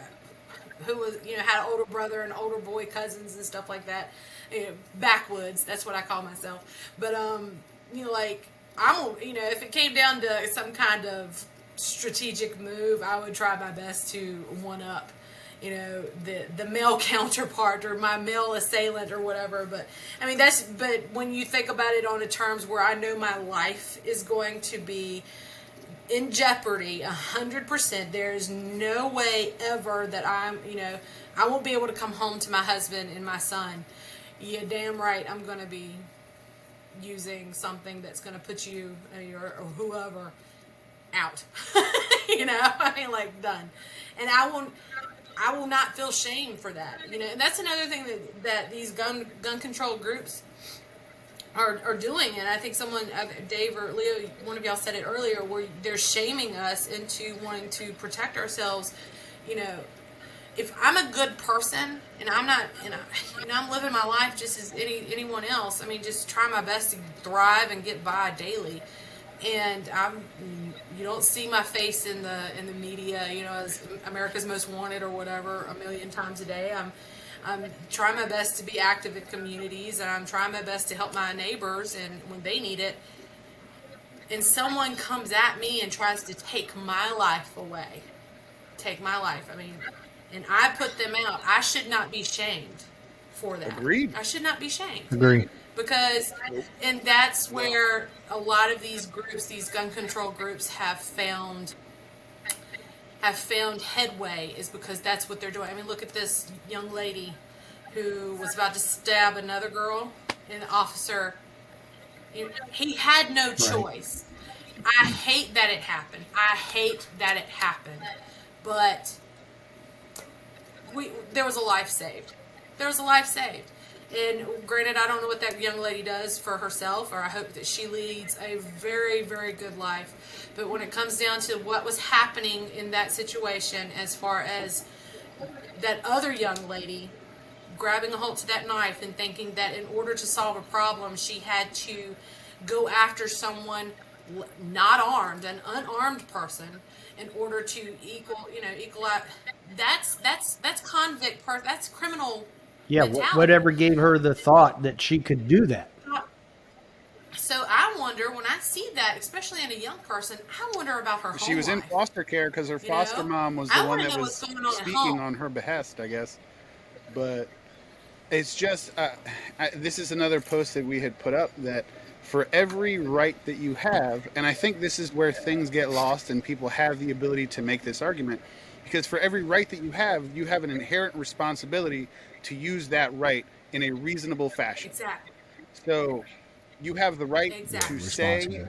who was you know had an older brother and older boy cousins and stuff like that. You know, backwoods, that's what I call myself. But um, you know, like I'm, you know, if it came down to some kind of strategic move, I would try my best to one up you know the the male counterpart or my male assailant or whatever but i mean that's but when you think about it on the terms where i know my life is going to be in jeopardy a hundred percent there's no way ever that i'm you know i won't be able to come home to my husband and my son. Yeah damn right i'm going to be using something that's going to put you or, or whoever out. You know i mean like done. And i won't I will not feel shame for that. You know, and that's another thing that, that these gun gun control groups are, are doing. And I think someone, uh, Dave or Leo, one of y'all said it earlier, where they're shaming us into wanting to protect ourselves. You know, if I'm a good person and I'm not, and I, you know, I'm living my life just as any anyone else. I mean, just try my best to thrive and get by daily. And I'm, you don't see my face in the in the media, you know, as America's Most Wanted or whatever a million times a day. I'm, I'm trying my best to be active in communities, and I'm trying my best to help my neighbors, and when they need it. And someone comes at me and tries to take my life away, take my life. I mean, and I put them out. I should not be shamed for that.
Agreed.
I should not be shamed
Agree.
Because and that's where a lot of these groups these gun control groups have found have found headway is because that's what they're doing. I mean look at this young lady who was about to stab another girl and the officer he had no choice. I hate that it happened. I hate that it happened. But we there was a life saved. There was a life saved. And granted, I don't know what that young lady does for herself, or I hope that she leads a very, very good life. But when it comes down to what was happening in that situation, as far as that other young lady grabbing a hold to that knife and thinking that in order to solve a problem, she had to go after someone not armed, an unarmed person, in order to equal, you know, equal out. That's that's that's convict part. That's criminal.
Yeah, mentality. whatever gave her the thought that she could do that.
So I wonder when I see that, especially in a young person, I wonder about her.
She was
life.
in foster care because her foster you know? mom was the I one that was speaking on her behest, I guess. But it's just uh, I, this is another post that we had put up that for every right that you have, and I think this is where things get lost and people have the ability to make this argument, because for every right that you have, you have an inherent responsibility to use that right in a reasonable fashion.
Exactly.
So you have the right exactly. to say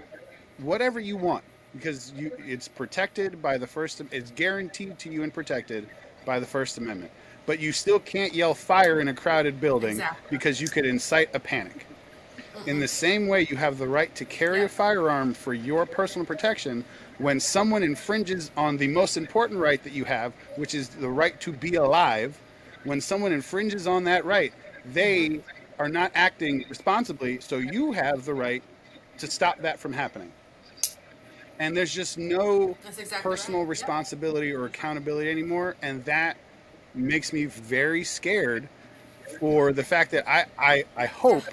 whatever you want because you it's protected by the first it's guaranteed to you and protected by the first amendment but you still can't yell fire in a crowded building exactly. because you could incite a panic mm-hmm. in the same way you have the right to carry yeah. a firearm for your personal protection when someone infringes on the most important right that you have which is the right to be alive when someone infringes on that right they are not acting responsibly, so you have the right to stop that from happening. And there's just no exactly personal right. responsibility yep. or accountability anymore, and that makes me very scared for the fact that I, I, I hope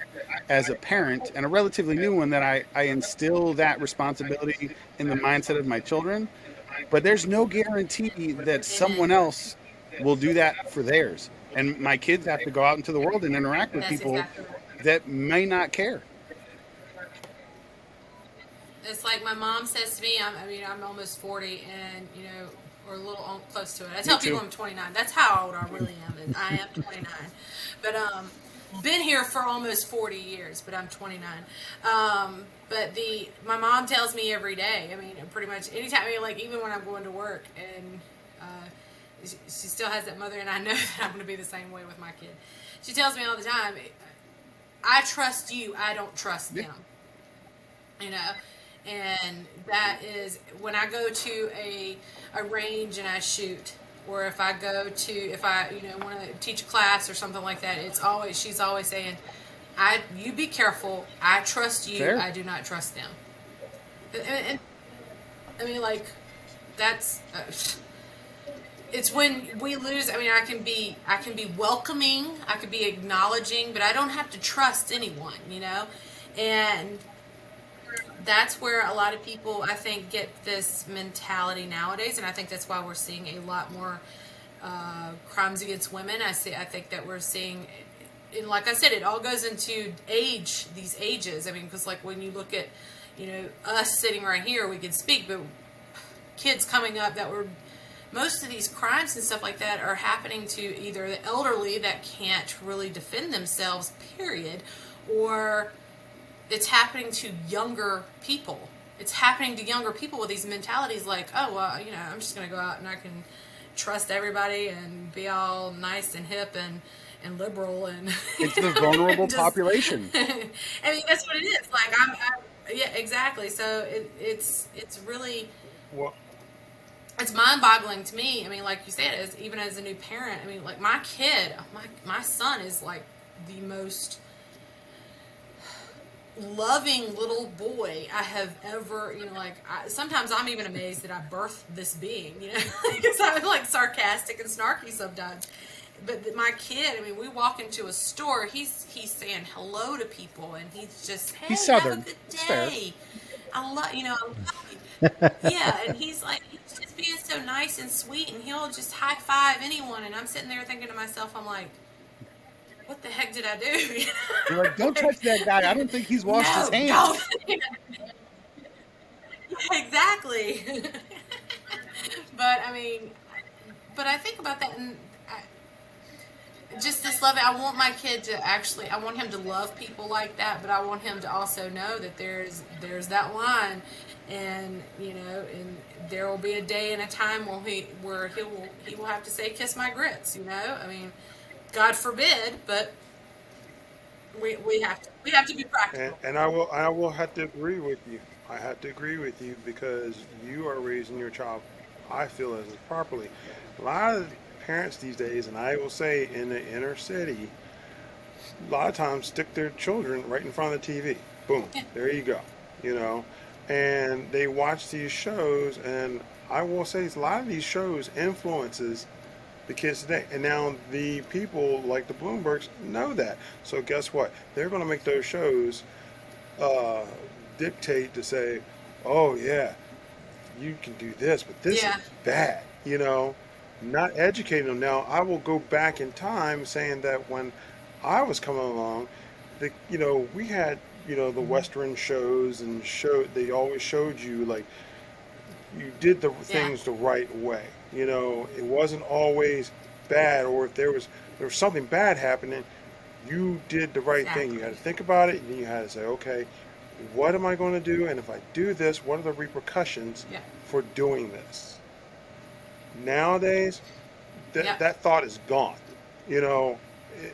as a parent and a relatively new one that I, I instill that responsibility in the mindset of my children. But there's no guarantee that someone else will do that for theirs and my kids have to go out into the world and interact with That's people exactly right. that may not care.
It's like my mom says to me. I'm, I mean, I'm almost forty, and you know, or a little close to it. I tell people I'm 29. That's how old I really am. I am 29, but um, been here for almost 40 years, but I'm 29. Um, but the my mom tells me every day. I mean, pretty much anytime. I mean, like even when I'm going to work and she still has that mother, and I know that I'm going to be the same way with my kid. She tells me all the time, "I trust you. I don't trust them." You know, and that is when I go to a a range and I shoot, or if I go to if I you know want to teach a class or something like that. It's always she's always saying, "I you be careful. I trust you. Fair. I do not trust them." And, and, I mean, like that's. Uh, it's when we lose i mean i can be i can be welcoming i could be acknowledging but i don't have to trust anyone you know? And that's where a lot of people i think get this mentality nowadays and i think that's why we're seeing a lot more uh, crimes against women. I see i think that we're seeing and like i said it all goes into age these ages. I mean because like when you look at you know us sitting right here we can speak but kids coming up that were most of these crimes and stuff like that are happening to either the elderly that can't really defend themselves, period, or it's happening to younger people. It's happening to younger people with these mentalities like, oh, well, you know, I'm just going to go out and I can trust everybody and be all nice and hip and and liberal and
it's the vulnerable just, population.
I mean, that's what it is. Like I'm, I'm yeah, exactly. So it, it's it's really
well
it's mind-boggling to me. I mean, like you said, as even as a new parent, I mean, like my kid, my my son is like the most loving little boy I have ever, you know, like I, sometimes I'm even amazed that I birthed this being, you know, because I'm like sarcastic and snarky sometimes. But my kid, I mean, we walk into a store, he's he's saying hello to people, and he's just, hey, he's southern. have a good day. I love, you know, I love yeah, and he's like, he's just being so nice and sweet, and he'll just high five anyone. And I'm sitting there thinking to myself, I'm like, what the heck did I do?
You're like, don't touch that guy. I don't think he's washed no, his hands.
exactly. but I mean, but I think about that, and I, just this love. I want my kid to actually. I want him to love people like that, but I want him to also know that there's there's that line and you know, and there will be a day and a time when he where he will he will have to say kiss my grits. You know, I mean, God forbid, but we, we have to we have to be practical.
And, and I will I will have to agree with you. I have to agree with you because you are raising your child. I feel as properly. A lot of parents these days, and I will say in the inner city, a lot of times stick their children right in front of the TV. Boom, there you go. You know, and they watch these shows, and I will say a lot of these shows influences the kids today. And now the people like the Bloombergs know that. So guess what? They're going to make those shows uh, dictate to say, "Oh yeah, you can do this, but this
Yeah.
is bad." You know, not educating them. Now I will go back in time saying that when I was coming along, the you know we had you know the Western shows and show they always showed you like you did the things the right way. You know, it wasn't always bad, or if there was there was something bad happening, you did the right thing. You had to think about it, and you had to say, okay, what am I going to do? And if I do this, what are the repercussions
Yeah.
for doing this? Nowadays, that
Yeah.
that thought is gone. You know,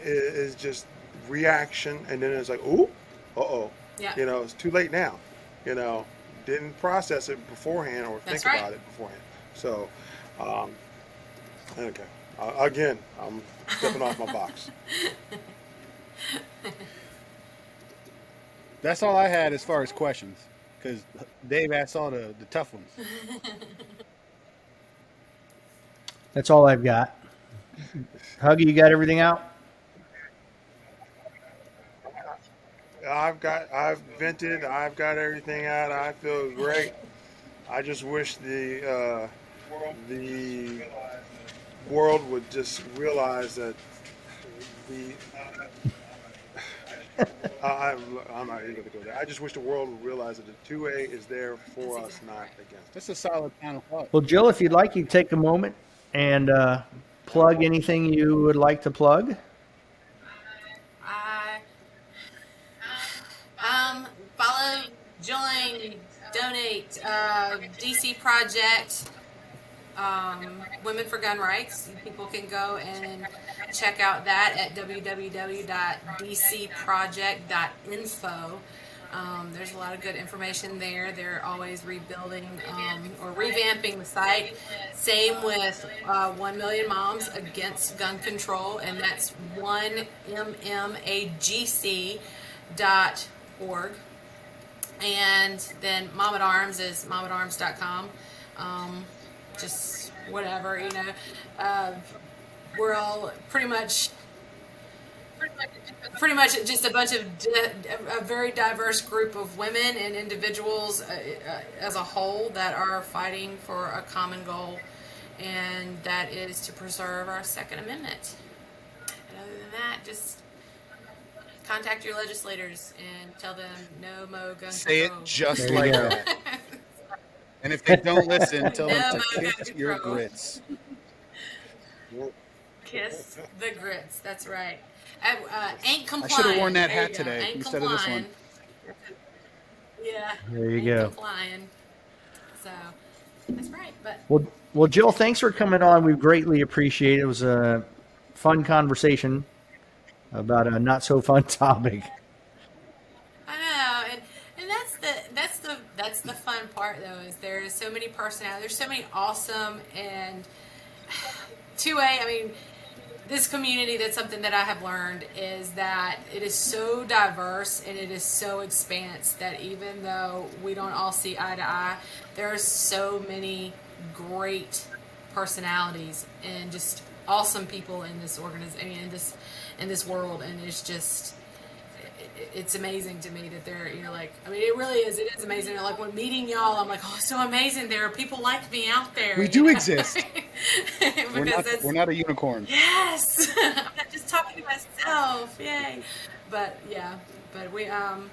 it's just reaction, and then it's like, ooh, uh oh.
Yeah.
You know, it's too late now. You know, didn't process it beforehand or
That's
think
right.
about it beforehand. So, um, okay. Uh, again, I'm stepping off my box.
That's all I had as far as questions, because Dave asked all the, the tough ones.
That's all I've got. Huggy, you got everything out?
I've got, I've vented, I've got everything out. I feel great. I just wish the uh, the world would just realize that the. I, I'm, I'm not even going to go there. I just wish the world would realize that the two A is there for us, not against. us.
That's a solid final thought.
Well, Jill, if you'd like, you take a moment and uh, plug anything you would like to plug.
Join, donate. Uh, DC Project, um, Women for Gun Rights. People can go and check out that at www.dcproject.info. Um, there's a lot of good information there. They're always rebuilding um, or revamping the site. Same with uh, 1 Million Moms Against Gun Control, and that's 1mmagc.org. And then Mom at Arms is mom momatarms.com. Um, just whatever, you know. Uh, we're all pretty much pretty much just a bunch of di- a very diverse group of women and individuals uh, uh, as a whole that are fighting for a common goal and that is to preserve our second amendment and other than that just contact your legislators and tell them no mo gun
Say it
control.
just
There
like that. And if they don't listen, tell them
No,
to kiss your grits.
Kiss the grits. That's right. Uh, uh, ain't complying.
should've worn that
There
hat today
Ain't
instead of this one.
Yeah.
There you
ain't
go.
Complying. So that's right. But
Well, well, Jill, thanks for coming on. We greatly appreciate it. It was a fun conversation about a not so fun topic.
I know, and and that's the that's the that's the fun part though is there's so many personalities. There's so many awesome and two A. I mean, this community. That's something that I have learned is that it is so diverse and it is so expanse that even though we don't all see eye to eye, there are so many great personalities and just awesome people in this organization in this in this world and it's just it's amazing to me that they're you're like I mean it really is it is amazing like when meeting y'all I'm like oh so amazing there are people like me out there
We do
know?
exist. We're not, we're not a unicorn.
yes I'm not just talking to myself yay but yeah but we um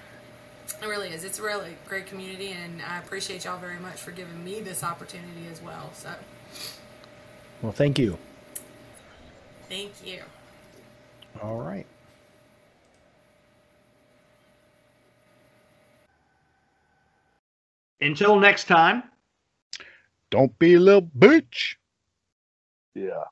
it really is it's a really great community and I appreciate y'all very much for giving me this opportunity as well so
Well, thank you.
thank you
All right. Until next time.
Don't be a little bitch.
Yeah.